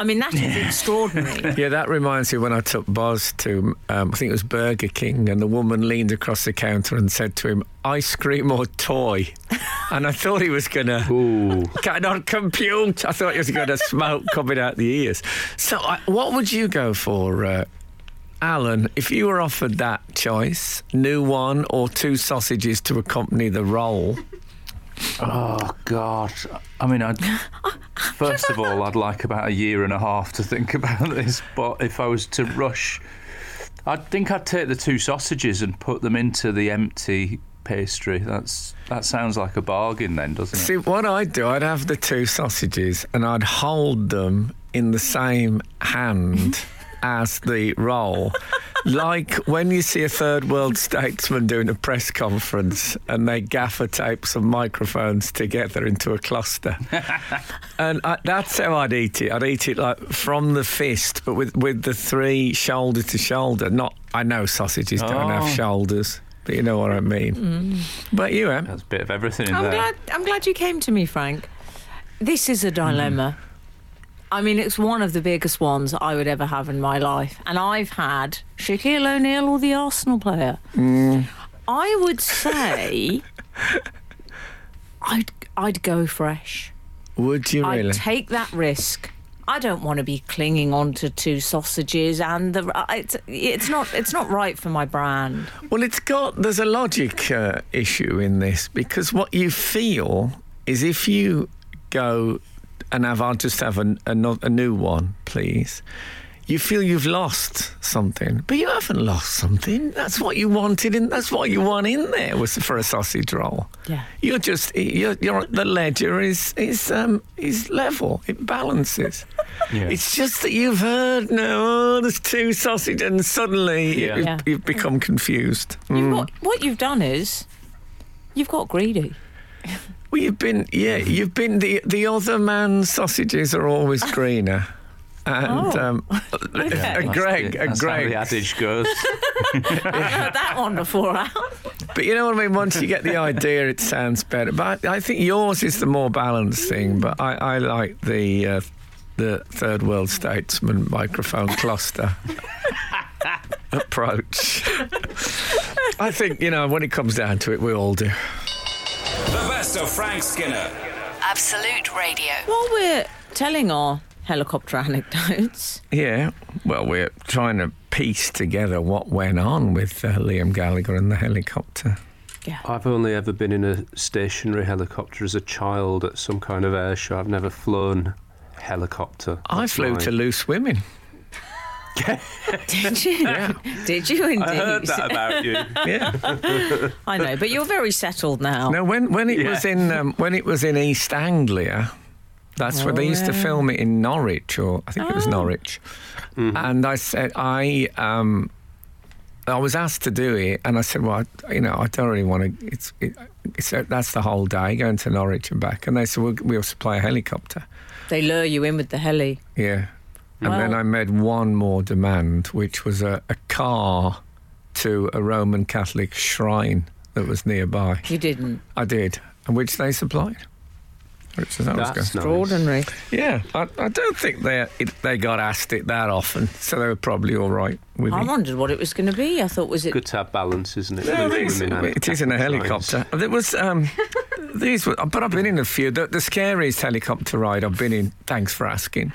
I mean, that is extraordinary. <laughs> Yeah, that reminds me when I took Boz to, um, I think it was Burger King, and the woman leaned across the counter and said to him, ice cream or toy? <laughs> And I thought he was going to, Ooh. cannot compute. I thought he was going to smoke coming out the ears. So, I, what would you go for, uh, Alun, if you were offered that choice, new one or two sausages to accompany the roll? Oh God. I mean, I'd, <laughs> first of all, I'd like about a year and a half to think <laughs> about this. But if I was to rush, I think I'd take the two sausages and put them into the empty pastry. That's that sounds like a bargain, then, doesn't it? See, what I'd do, I'd have the two sausages and I'd hold them in the same hand <laughs> as the roll. like when you see a third world statesman doing a press conference and they gaffer tape some microphones together into a cluster. <laughs> and I, that's how I'd eat it. I'd eat it like from the fist, but with, with the three shoulder to shoulder. Not, I know sausages don't have Oh. shoulders, but you know what I mean. Mm. But you, Em? That's a bit of everything in I'm there. glad. I'm glad you came to me, Frank. This is a dilemma. I mean, it's one of the biggest ones I would ever have in my life, and I've had Shaquille O'Neal or the Arsenal player. I would say I'd I'd go fresh. Would you really? I'd take that risk. I don't want to be clinging on to two sausages, and the uh, it's it's not it's not right for my brand. Well, it's got there's a logic uh, issue in this because what you feel is if you go and have I'll just have a, a, a new one, please. You feel you've lost something, but you haven't lost something. That's what you wanted, and that's what you want in there was for a sausage roll. Yeah. You're just you're, you're the ledger is is um is level. It balances. <laughs> Yeah. It's just that you've heard no, oh, there's two sausage, and suddenly Yeah. you've, Yeah. you've become confused. You've got, what you've done is you've got greedy. Well, you've been, yeah, you've been the the other man's sausages are always greener. And Oh. um, <laughs> a That's Greg, the- a that's how the adage goes. <laughs> I've heard that one before. Al. But you know what I mean? Once you get the idea, it sounds better. But I, I think yours is the more balanced thing. But I, I like the uh, the third world statesman microphone cluster <laughs> approach. I think you know when it comes down to it, we all do. The best of Frank Skinner. Absolute Radio. While we're telling our helicopter <laughs> anecdotes, Yeah. Well, we're trying to piece together what went on with uh, Liam Gallagher and the helicopter. Yeah. I've only ever been in a stationary helicopter as a child at some kind of air show. I've never flown helicopter. I flew my- to Loose Women. Did you? Did you indeed? I heard that about you. Yeah. <laughs> I know, but you're very settled now. No, when when it Yeah. was in um, when it was in East Anglia, that's where they used to Oh, film it in Norwich, or I think it was Oh. Norwich. And I said I um, I was asked to do it, and I said, well, I, you know, I don't really want to. It's it, it's that's the whole day going to Norwich and back. And they said, well, we'll supply a helicopter. They lure you in with the heli. Yeah. And then I made one more demand, which was a, a car to a Roman Catholic shrine that was nearby. You didn't. I did, and which they supplied. Which that That's good. nice. Extraordinary. Yeah, I, I don't think they it, they got asked it that often, so they were probably all right with I it. wondered what it was going to be. I thought was it Good to have balance, isn't it? Yeah, it is, women and it is in a helicopter. shrines. It was um, these, were, but I've been in a few. The, the scariest helicopter ride I've been in. Thanks for asking.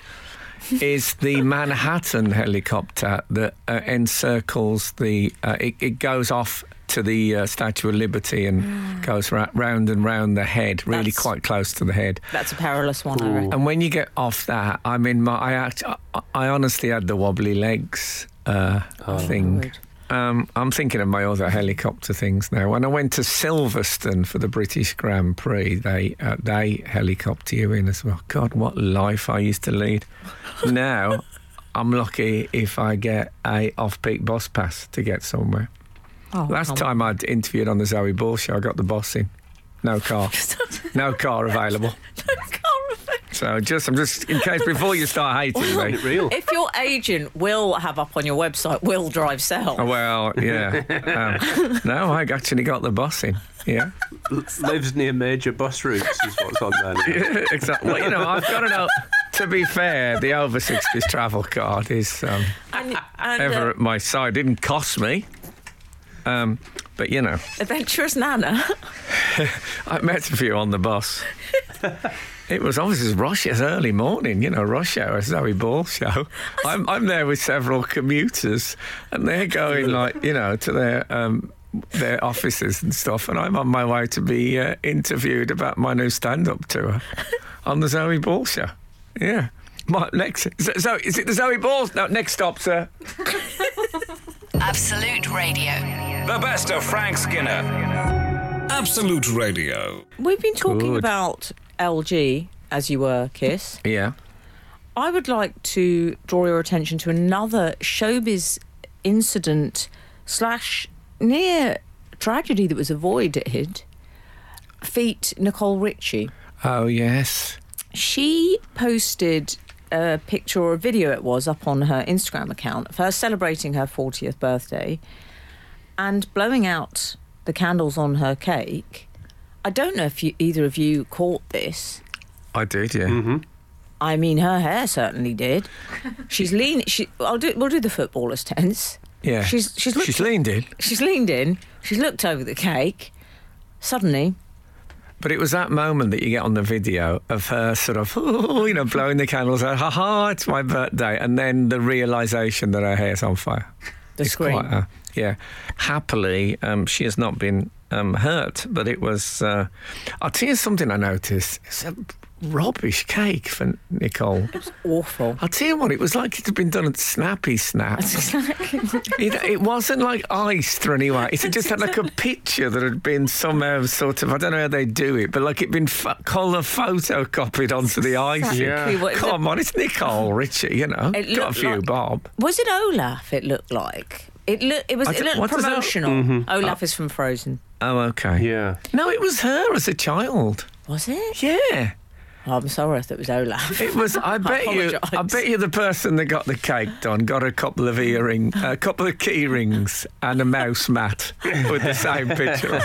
Is the Manhattan helicopter that uh, encircles the? Uh, it, it goes off to the uh, Statue of Liberty and goes ra- round and round the head, really That's- quite close to the head. that's a perilous one, I reckon. And when you get off that, I mean, my, I, act, I, I honestly had the wobbly legs uh, thing. Good. Um, I'm thinking of my other helicopter things now. When I went to Silverstone for the British Grand Prix, they uh, they helicopter you in as well. God, what life I used to lead. now, <laughs> I'm lucky if I get a off-peak bus pass to get somewhere. Oh, Last time I'd interviewed on the Zoe Ball show, I got the bus in. No car. <laughs> <laughs> no car available. So just, I'm just in case before you start <laughs> hating me. real? If your agent will have up on your website, will drive sell. Oh, Well, yeah. Um, no, I actually got the bus in. Yeah. Lives near major bus routes is what's on there. now. exactly. Well, you know, I've got to know. To be fair, the over 60s travel card is um, And, and ever uh, at my side. Didn't cost me. Um, but, you know, adventurous Nana. <laughs> I met a few on the bus. It was obviously rush. It's early morning, you know, rush hour, Zoe Ball show. <laughs> I'm, I'm there with several commuters, and they're going like, you know, to their um, their offices and stuff, and I'm on my way to be uh, interviewed about my new stand-up tour on the Zoe Ball show. Yeah. My, next, so is it the Zoe Ball? No, next stop, sir. <laughs> Absolute Radio. The best of Frank Skinner. Absolute Radio. We've been talking Good. about LG as you were, Kiss. Yeah. I would like to draw your attention to another showbiz incident slash near tragedy that was avoided. Feet Nicole Richie. Oh yes. She posted a picture or a video, it was, up on her Instagram account of her celebrating her 40th birthday and blowing out the candles on her cake. I don't know if you, either of you caught this. I did. Yeah. Mm-hmm. I mean, her hair certainly did. She's lean. She. I'll do. We'll do the footballer's tense. Yeah. She's she's looked, She's leaned in. She's leaned in. She's looked over the cake. Suddenly, But it was that moment that you get on the video of her sort of, <laughs> you know, blowing the candles out, ha ha, it's my birthday. And then the realization that her hair's on fire. the It's scream. quite a- yeah. Happily, um, she has not been um, hurt, but it was. Uh, I'll tell you something I noticed. It's a rubbish cake for Nicole. It was Awful. I'll tell you what, it was like it had been done at Snappy Snap. it, <laughs> it wasn't like iced or anyway. It just had like a picture that had been somehow sort of, I don't know how they do it, but like it'd been ph- colour photocopied onto the ice. Exactly what it Come on, it's Nicole Richie, you know. It Got a few like- bob. Was it Olaf? It looked like. It looked. It was. It looked what does that- promotional. Mm-hmm. Olaf uh, is from Frozen. Oh, okay. Yeah. No, it was her as a child. Was it? Yeah. Oh, I'm sorry. I thought it was Olaf. <laughs> It was. I bet you. I bet you the person that got the cake done got a couple of earring, a couple of key rings, and a mouse mat <laughs> with the same picture. on.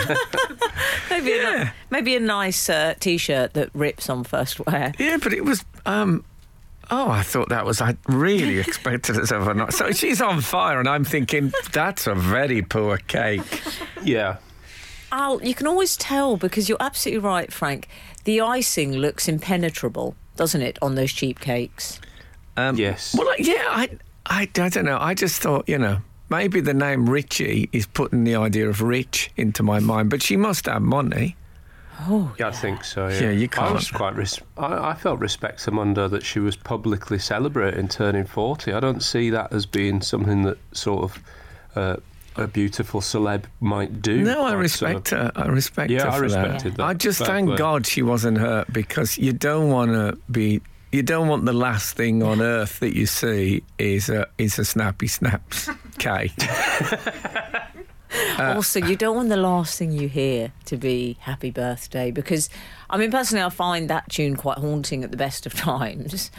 maybe, a, Yeah. ni- maybe a nice uh, t-shirt that rips on first wear. Yeah, but it was. Um, oh, I thought that was. I really expected it overnight. So she's on fire, and I'm thinking that's a very poor cake. Yeah. Al, you can always tell because you're absolutely right, Frank. The icing looks impenetrable, doesn't it, on those cheap cakes? Um, Yes. Well, yeah, I, I, I don't know. I just thought, you know, maybe the name Richie is putting the idea of rich into my mind, but she must have money. Oh, Yeah, I think so. Yeah, Yeah, you I was can't- quite. Res- I, I felt respect Amanda that she was publicly celebrating turning forty. I don't see that as being something that sort of uh, a beautiful celeb might do. No, I respect sort her. I respect Yeah, her I for respected that. I just Fair thank play. God she wasn't hurt because you don't want to be. You don't want the last thing on <laughs> earth that you see is a is a snappy snaps cake. <laughs> Uh, also, you don't want the last thing you hear to be "Happy Birthday" because, I mean, personally, I find that tune quite haunting at the best of <laughs> times.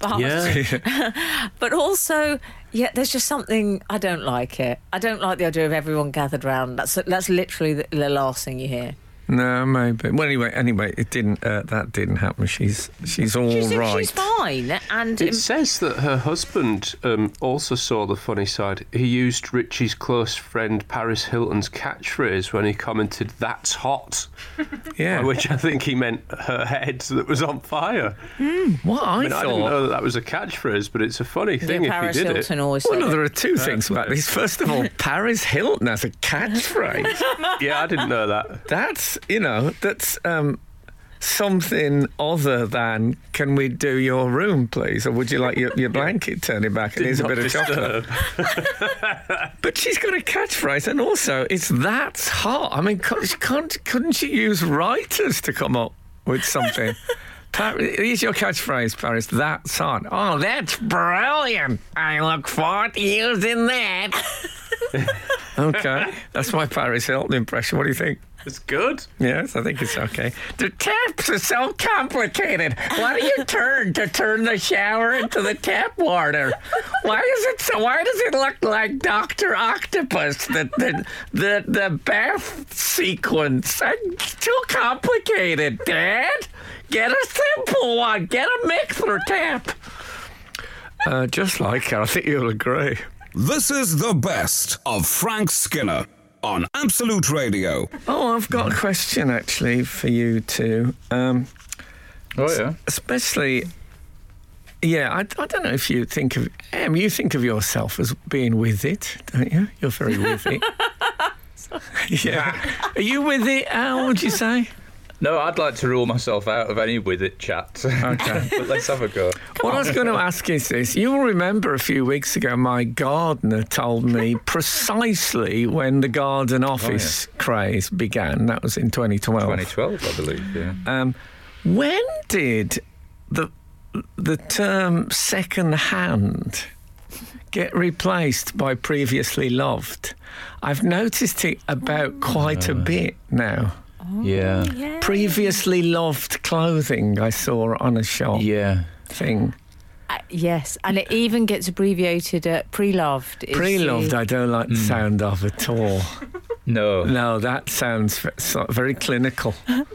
But Yeah. but also, yeah, there's just something I don't like it. I don't like the idea of everyone gathered round. That's that's literally the, the last thing you hear. No, maybe. Well, anyway, anyway, it didn't. Uh, that didn't happen. She's she's all She's, right. she's fine, and It says that her husband um, also saw the funny side. He used Richie's close friend Paris Hilton's catchphrase when he commented, "That's hot," <laughs> yeah. which I think he meant her head that was on fire. what I, I mean, I didn't know that that was a catchphrase, but it's a funny thing yeah, if Paris he did Hilton it. always Well, no, there are two things about this. First of all, <laughs> Paris Hilton has a catchphrase. Yeah, I didn't know that. that's you know that's um, something other than can we do your room please or would you like your, your blanket turning back and here's a bit of chocolate disturb. <laughs> but she's got a catchphrase and also it's that's hot i mean can't, couldn't she use writers to come up with something <laughs> here's your catchphrase, Paris. That's hot. Oh, that's brilliant. I look forward to using that. <laughs> <laughs> okay. That's my Paris Hilton impression. What do you think? It's good. Yes, I think it's okay. The taps are so complicated. Why do you turn to turn the shower into the tap water? Why is it so? Why does it look like Doctor Octopus? The the the, the bath sequence. It's too complicated, Dad. Get a simple one. Get a mixer tap. Uh, just like her, I think you'll agree. This is the best of Frank Skinner on Absolute Radio. Oh, I've got a question actually for you too. Um, Oh yeah. especially yeah I, I don't know if you think of em you think of yourself as being with it don't you you're very with it <laughs> <laughs> yeah are you with it al would you say No, I'd like to rule myself out of any with it chat. Okay. <laughs> but let's have a go. what I was going to ask is this. You'll remember a few weeks ago, my gardener told me <laughs> precisely when the garden office craze began. That was in 2012. 2012, I believe. Yeah. Um, when did the the term second hand get replaced by previously loved? I've noticed it about quite a bit now. Yeah. Yeah. Previously loved clothing I saw on a shop Yeah. thing. Uh, yes, and it even gets abbreviated at pre-loved. Pre-loved, the- I don't like the sound of at all. <laughs> No. No, that sounds very clinical. <laughs>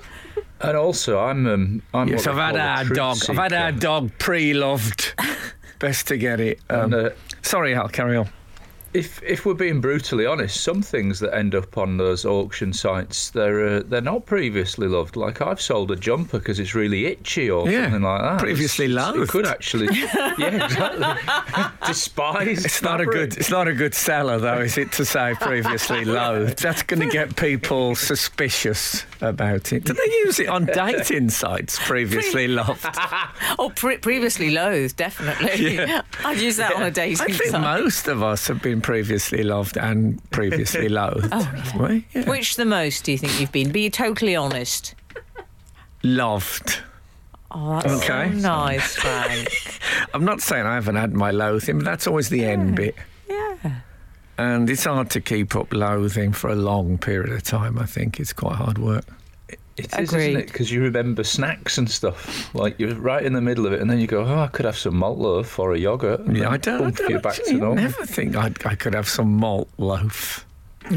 And also, I'm um, I'm. Yes, I've had a our truth dog. I've had our dog pre-loved. <laughs> Best to get it. Um, And, uh, sorry, Al, carry on. If if we're being brutally honest, some things that end up on those auction sites, they're uh, they're not previously loved. Like I've sold a jumper because it's really itchy or Yeah, something like that. previously It's- loathed. It could actually, <laughs> yeah, exactly. <laughs> Despised. It's not a good. It's not a good seller, though, is it? To say previously <laughs> loathed. That's going to get people suspicious about it. Did they use it on <laughs> dating sites? Previously loved. <laughs> Oh, pre- previously loathed, definitely. <laughs> I'd use that on a dating I think site. most of us have been previously loved and previously oh, loathed. Oh, haven't? Yeah. Which the most do you think you've been? Be totally honest. Loved. Oh, that's Okay. so nice, Frank. I'm not saying I haven't had my loathing, but that's always the end bit. yeah. And it's hard to keep up loathing for a long period of time. I think it's quite hard work. It is, Agreed. isn't it? Because you remember snacks and stuff. Like you're right in the middle of it, and then you go, "Oh, I could have some malt loaf or a yogurt." and Yeah, then I don't. I bump you don't back to actually normal. never think I'd, I could have some malt loaf.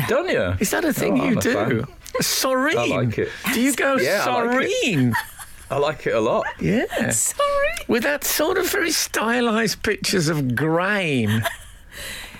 Don't you? Is that a thing Oh, you I'm a do? fan. Soreen. I like it. Do you go Yeah, I like it. Soreen? <laughs> I like it a lot. Yeah. Sorry. With that sort of very stylized pictures of grain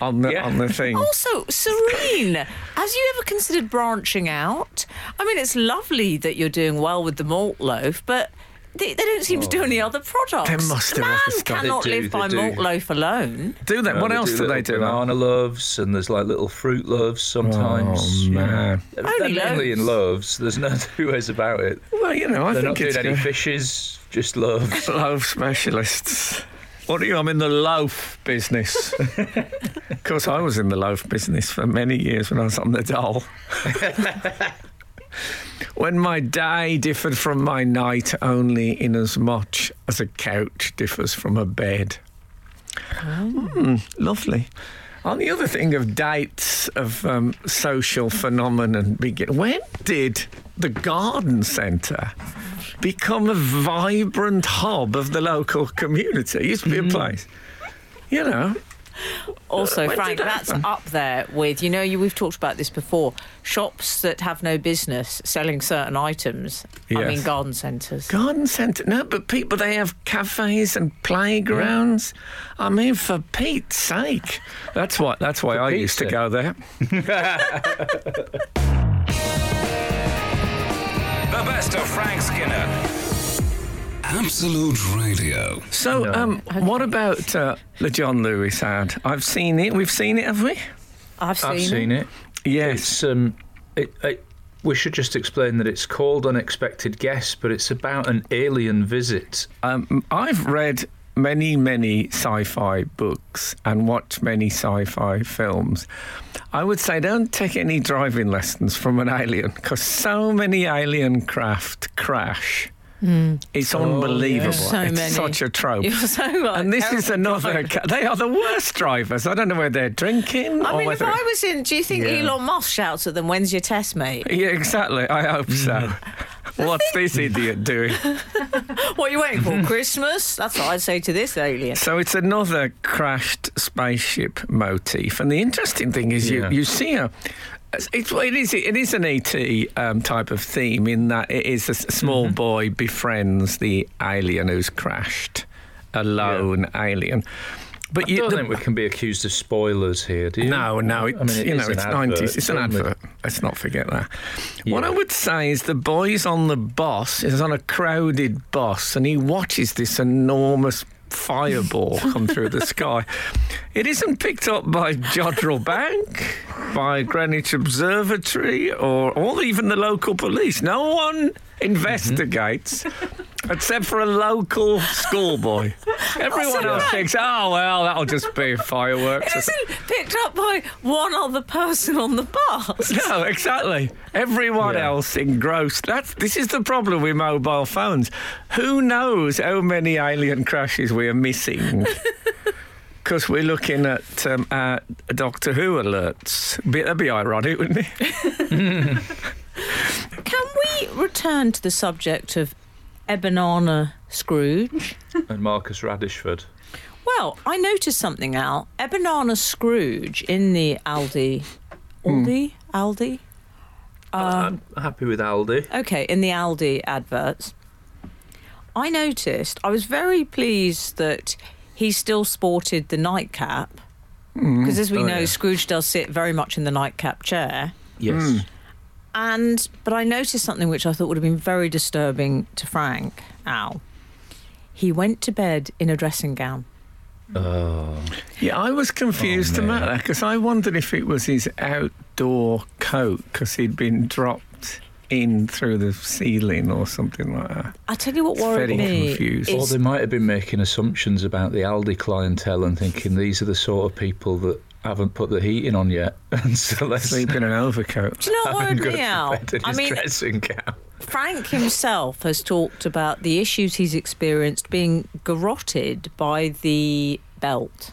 on the Yeah. on the thing. Also, Soreen, have you ever considered branching out? I mean, it's lovely that you're doing well with the malt loaf, but they, they don't seem to do any oh. other products. They must do Man other cannot They do, live by do. malt loaf alone. Do they? You know, what they else do, little they do? Banana loaves, and there's like little fruit loaves sometimes. Oh, you know. man. They're, Only they're mainly in loaves. There's no <laughs> two ways about it. Well, you know, I They're think not it's doing any fishes, just loaves. <laughs> loaf specialists. What are you? I'm in the loaf business. <laughs> of course, I was in the loaf business for many years when I was on the dole. <laughs> when my day differed from my night only in as much as a couch differs from a bed. Hmm, lovely. On the other thing of dates of um, social phenomenon begin. When did the garden centre become a vibrant hub of the local community? It used to be a mm. place. You know, Also, When Frank, that's up there with you know you we've talked about this before. Shops that have no business selling certain items. I mean, garden centres. garden centre. No, but people they have cafes and playgrounds. I mean, for Pete's sake, that's why. That's why I Pete's used to go there. <laughs> <laughs> The best of Frank Skinner. Absolute Radio. So, um, what about uh, the John Lewis ad? I've seen it. We've seen it, have we? I've seen, I've seen it. Yes. It's um, it, it, we should just explain that it's called Unexpected Guest, but it's about an alien visit. Um, I've read many, many sci fi books and watched many sci fi films. I would say don't take any driving lessons from an alien because so many alien craft crash. Mm. It's oh, unbelievable. So it's many. such a trope. <laughs> So right. and this is another. driver. They are the worst drivers. I don't know whether they're drinking I or mean, if. I was in, do you think Yeah. Elon Musk shouts at them, "When's your test, mate"? Yeah, exactly. I hope so. Mm. <laughs> What's this idiot doing? What are you waiting for? Christmas? That's what I'd say to this alien. So it's another crashed spaceship motif, and the interesting thing is Yeah. you you see a. It's, it is it is an ET um, type of theme in that it is a s- small boy befriends the alien who's crashed, a lone alien. But I you, don't the- think we can be accused of spoilers here, do you? no, no, it's I mean, it you know it's nineties. It's an advert. Let's not forget that. What I would say is the boy's on the bus. Is on a crowded bus, and he watches this enormous fireball come through the sky. <laughs> It isn't picked up by Jodrell Bank, by Greenwich Observatory, or, or even the local police. No one investigates. <laughs> Except for a local schoolboy. <laughs> Everyone else right. thinks, oh, well, that'll just be fireworks. It isn't picked up by one other person on the bus. No, exactly. Everyone Yeah. else engrossed. That's this is the problem with mobile phones. Who knows how many alien crashes we are missing? <laughs> Because we're looking at um, uh, Doctor Who alerts. Be, that'd be ironic, wouldn't it? Can we return to the subject of Ebanana Scrooge? <laughs> And Marcus Radishford. Well, I noticed something, Al. Ebanana Scrooge in the Aldi. Hmm. Aldi? Aldi? Uh, um, I'm happy with Aldi. Okay, in the Aldi adverts. I noticed, I was very pleased that he still sported the nightcap. Hmm. Because as we Oh, know, yeah. Scrooge does sit very much in the nightcap chair. Yes. Hmm. And but I noticed something which I thought would have been very disturbing to Frank, Al. He went to bed in a dressing gown. Oh. Yeah, I was confused Oh, about that because I wondered if it was his outdoor coat because he'd been dropped in through the ceiling or something like that. I tell you what It's worried very me. confused. Or they might have been making assumptions about the Aldi clientele and thinking these are the sort of people that haven't put the heating on yet. <laughs> And so let's Sleep in an overcoat. do you know what have worried me out? I mean, dressing gown. Frank himself has talked about the issues he's experienced being garroted by the belt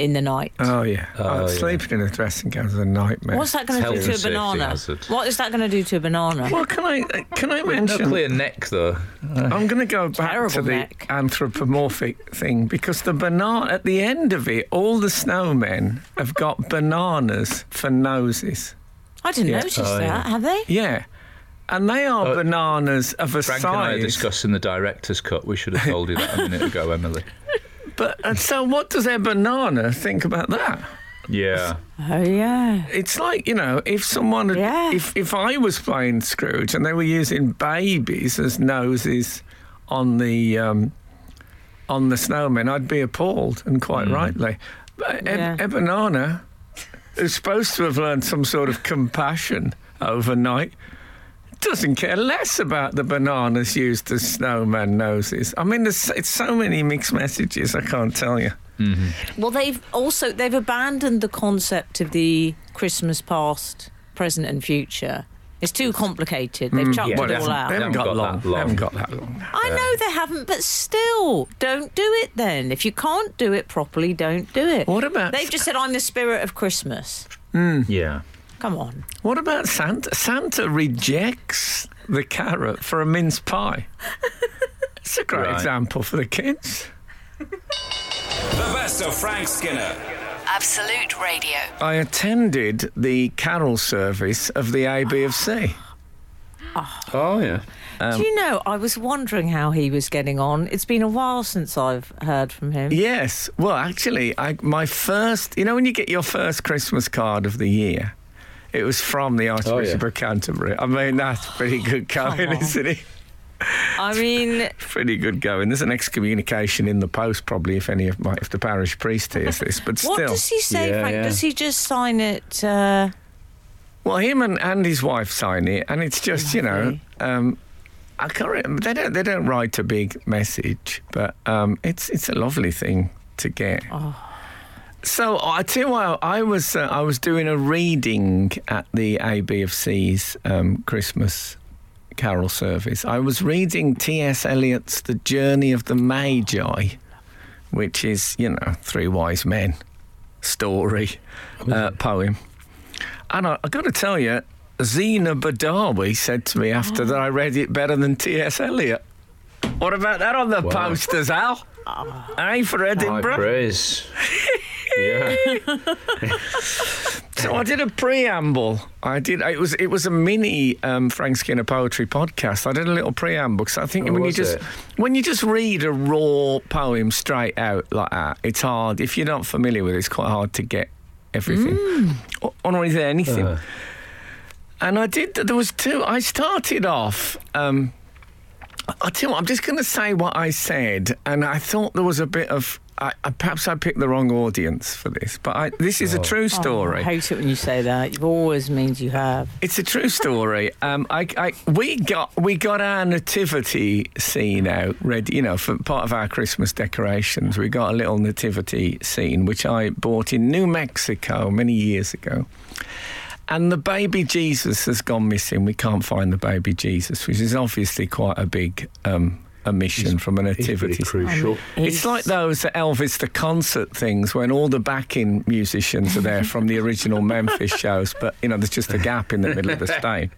in the night. Oh yeah, Oh, oh, yeah. sleeping in a dressing gown is a nightmare. What's that going to do to a banana? hazard. What is that going to do to a banana? Well, can I can I No mention? clear neck though. I'm going to go back Terrible to the neck. anthropomorphic thing because the banana at the end of it, all the snowmen have got bananas for noses. I didn't Yeah. notice Oh, that. yeah. Have they? Yeah, and they are Uh, bananas of a Frank and I are discussing the director's cut. We should have told you that a minute ago, Emily. <laughs> But and so, what does a banana think about that? Yeah. Oh yeah. It's like you know, if someone, had, Yeah. if if I was playing Scrooge and they were using babies as noses on the um, on the snowmen, I'd be appalled, and quite rightly. But Eb- Yeah. Ebanana, who's supposed to have learned some sort of compassion overnight, doesn't care less about the bananas used as snowman noses. I mean, there's it's so many mixed messages. I can't tell you. Mm-hmm. Well, they've also they've abandoned the concept of the Christmas past, present, and future. It's too complicated. They've mm, chucked Well, it they all out. they haven't Haven't got, got long. that They haven't got that long. I know they haven't, but still, don't do it then. If you can't do it properly, don't do it. What about They've just said, I'm the spirit of Christmas. Hmm. Yeah. Come on. What about Santa? Santa rejects the carrot for a mince pie. It's a great Right. example for the kids. The best of Frank Skinner. Absolute Radio. I attended the carol service of the ABFC. Ah. Oh yeah. Um, Do you know, I was wondering how he was getting on. It's been a while since I've heard from him. Yes. Well, actually, I, my first, you know, when you get your first Christmas card of the year, it was from the Archbishop of Canterbury. I mean, that's pretty good going, isn't it? I mean, <laughs> Pretty good going. There's an excommunication in the post, probably, if any of my, if the parish priest hears this. But still, what does he say, Yeah, Frank? yeah. Does he just sign it? Uh, well, him and, and his wife sign it, and it's just, you know, um, I can't. Remember, they don't. They don't write a big message, but um, it's it's a lovely thing to get. So I tell you what, I was uh, I was doing a reading at the ABFC's um, Christmas Carol service. I was reading T.S. Eliot's *The Journey of the Magi*, which is you know three wise men story uh, poem. And I, I got to tell you, Zeinab Badawi said to me after that I read it better than T.S. Eliot. What about that on the posters, Al? Hey, for High Edinburgh. praise. <laughs> yeah. <laughs> So I did a preamble. I did. It was it was a mini um, Frank Skinner poetry podcast. I did a little preamble because I think Oh, when you just it? when you just read a raw poem straight out like that, it's hard. If you're not familiar with it, it's quite hard to get everything or, or not really anything. Uh. And I did. There was two. I started off. Um, I tell you what, I'm just going to say what I said, and I thought there was a bit of. I, I, perhaps I picked the wrong audience for this, but I, this is a true oh, story. I hate it when you say that. It always means you have. It's a true story. <laughs> Um, I, I, we got we got our nativity scene out ready. You know, for part of our Christmas decorations, we got a little nativity scene which I bought in New Mexico many years ago. And the baby Jesus has gone missing. We can't find the baby Jesus, which is obviously quite a big um, omission from a He's pretty nativity. crucial. Um, it's like those Elvis the concert things when all the backing musicians are there from the original Memphis shows, but you know there's just a gap in the middle of the stage.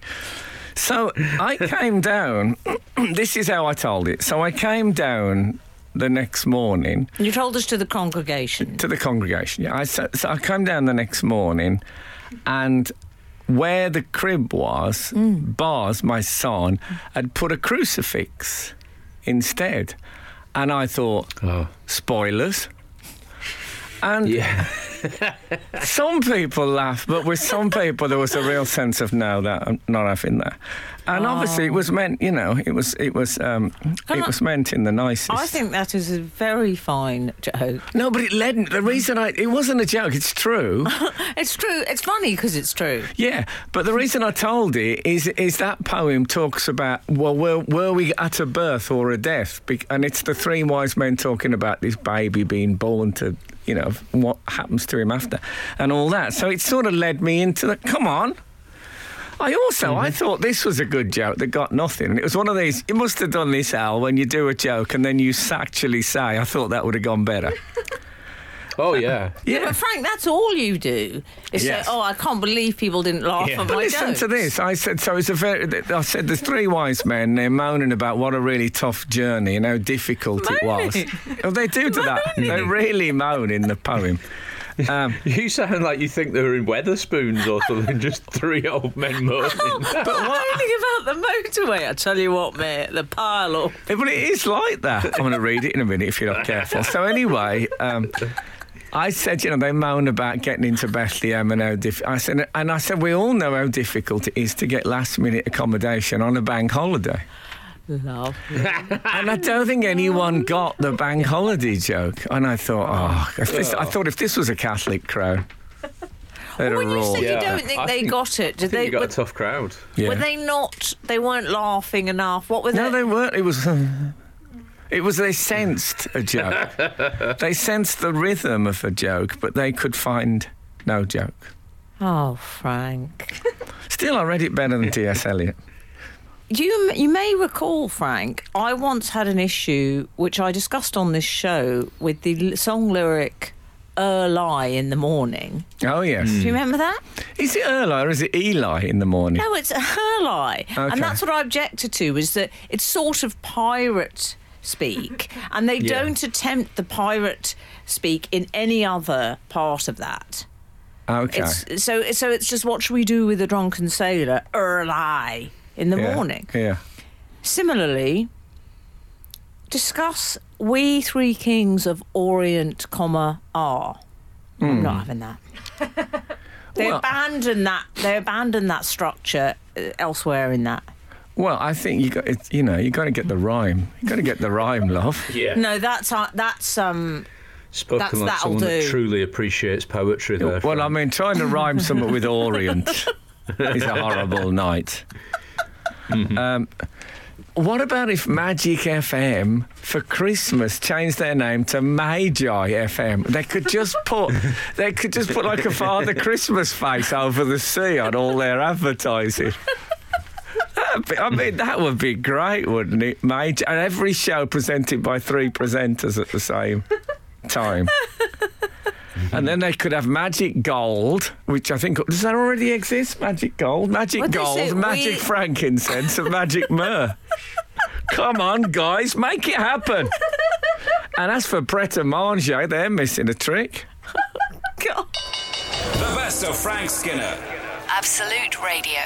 So I came down. <clears throat> this is how I told it. So I came down the next morning You told us to the congregation. to the congregation. Yeah, I so, so I came down the next morning, and where the crib was, mm. Buzz, my son, had put a crucifix instead, and I thought, Oh. spoilers. And Yeah. some people laugh, but with some people there was a real sense of no, that I'm not having that. And obviously it was meant, you know, it was it was um, it I- was meant in the nicest. I think that is a very fine joke. no, but it led. The reason I it wasn't a joke. It's true. <laughs> It's true. It's funny because it's true. Yeah, but the reason I told it is is that poem talks about well, were, were we at a birth or a death? And it's the three wise men talking about this baby being born to, you know, what happens to him after, and all that. So it sort of led me into the come on. I also I mm-hmm. thought this was a good joke that got nothing, and it was one of these. You must have done this, Al, when you do a joke and then you s- actually say, "I thought that would have gone better." <laughs> Oh yeah. Yeah, but Frank, that's all you do. Is Yes. say, "Oh, I can't believe people didn't laugh at But my listen jokes." to this. I said so. It's a very. I said there's three wise men. They're moaning about what a really tough journey and how difficult it was. Moaning? Oh, they do do that. They really moan in the poem. Um, <laughs> You sound like you think they were in Wetherspoons or something, just three old men moaning. <laughs> But moaning about the motorway. I tell you what, mate, the pile up. but it is like that. I'm going to read it in a minute if you're not careful. So anyway. Um, I said, you know, they moan about getting into Bethlehem and how diff- I said, and I said, we all know how difficult it is to get last minute accommodation on a bank holiday. Love. And I don't think anyone got the bank holiday joke. And I thought, oh, if this, I oh. thought if this was a Catholic crowd, they'd when you said Yeah, you don't think I they think- got it, I did think they? you got were, a tough crowd. Yeah. were they not? They weren't laughing enough. What were they? No, they? they weren't. It was. <laughs> It was they sensed a joke. <laughs> they sensed the rhythm of a joke, but they could find no joke. Oh, Frank. Still, I read it better than T.S. Eliot. You you may recall, Frank. I once had an issue which I discussed on this show with the song lyric "Early in the morning." Oh yes. Do you remember that? Is it Early or is it Eli in the morning? No, it's Early, Okay. and that's what I objected to. Was that it's sort of pirate speak, and they <laughs> Yeah. don't attempt the pirate speak in any other part of that. Okay. It's, so so it's just what should we do with a drunken sailor early in the yeah. morning? Yeah. Similarly, discuss we three kings of Orient, comma are. I'm not having that. <laughs> they Well- abandon that. They abandon that structure uh, elsewhere in that. Well, I think you got it, you know you got to get the rhyme. You got to get the rhyme, love. <laughs> Yeah. No, that's uh, that's um. Spoken That's- like that'll someone that truly appreciates poetry there. Well, I mean, trying to rhyme something with <laughs> Orient is a horrible night. Um, what about if Magic FM for Christmas changed their name to Magi FM? They could just put <laughs> they could just put like a Father Christmas face over the sea on all their advertising. Be- I mean, that would be great, wouldn't it? Major, and every show presented by three presenters at the same time. And then they could have Magic Gold, which I think does that already exist? Magic Gold, Magic What is Gold. Magic We- Frankincense, and Magic Myrrh. <laughs> Come on, guys, make it happen. And as for Pret a Manger, they're missing a trick. <laughs> God. The best of Frank Skinner. Absolute Radio.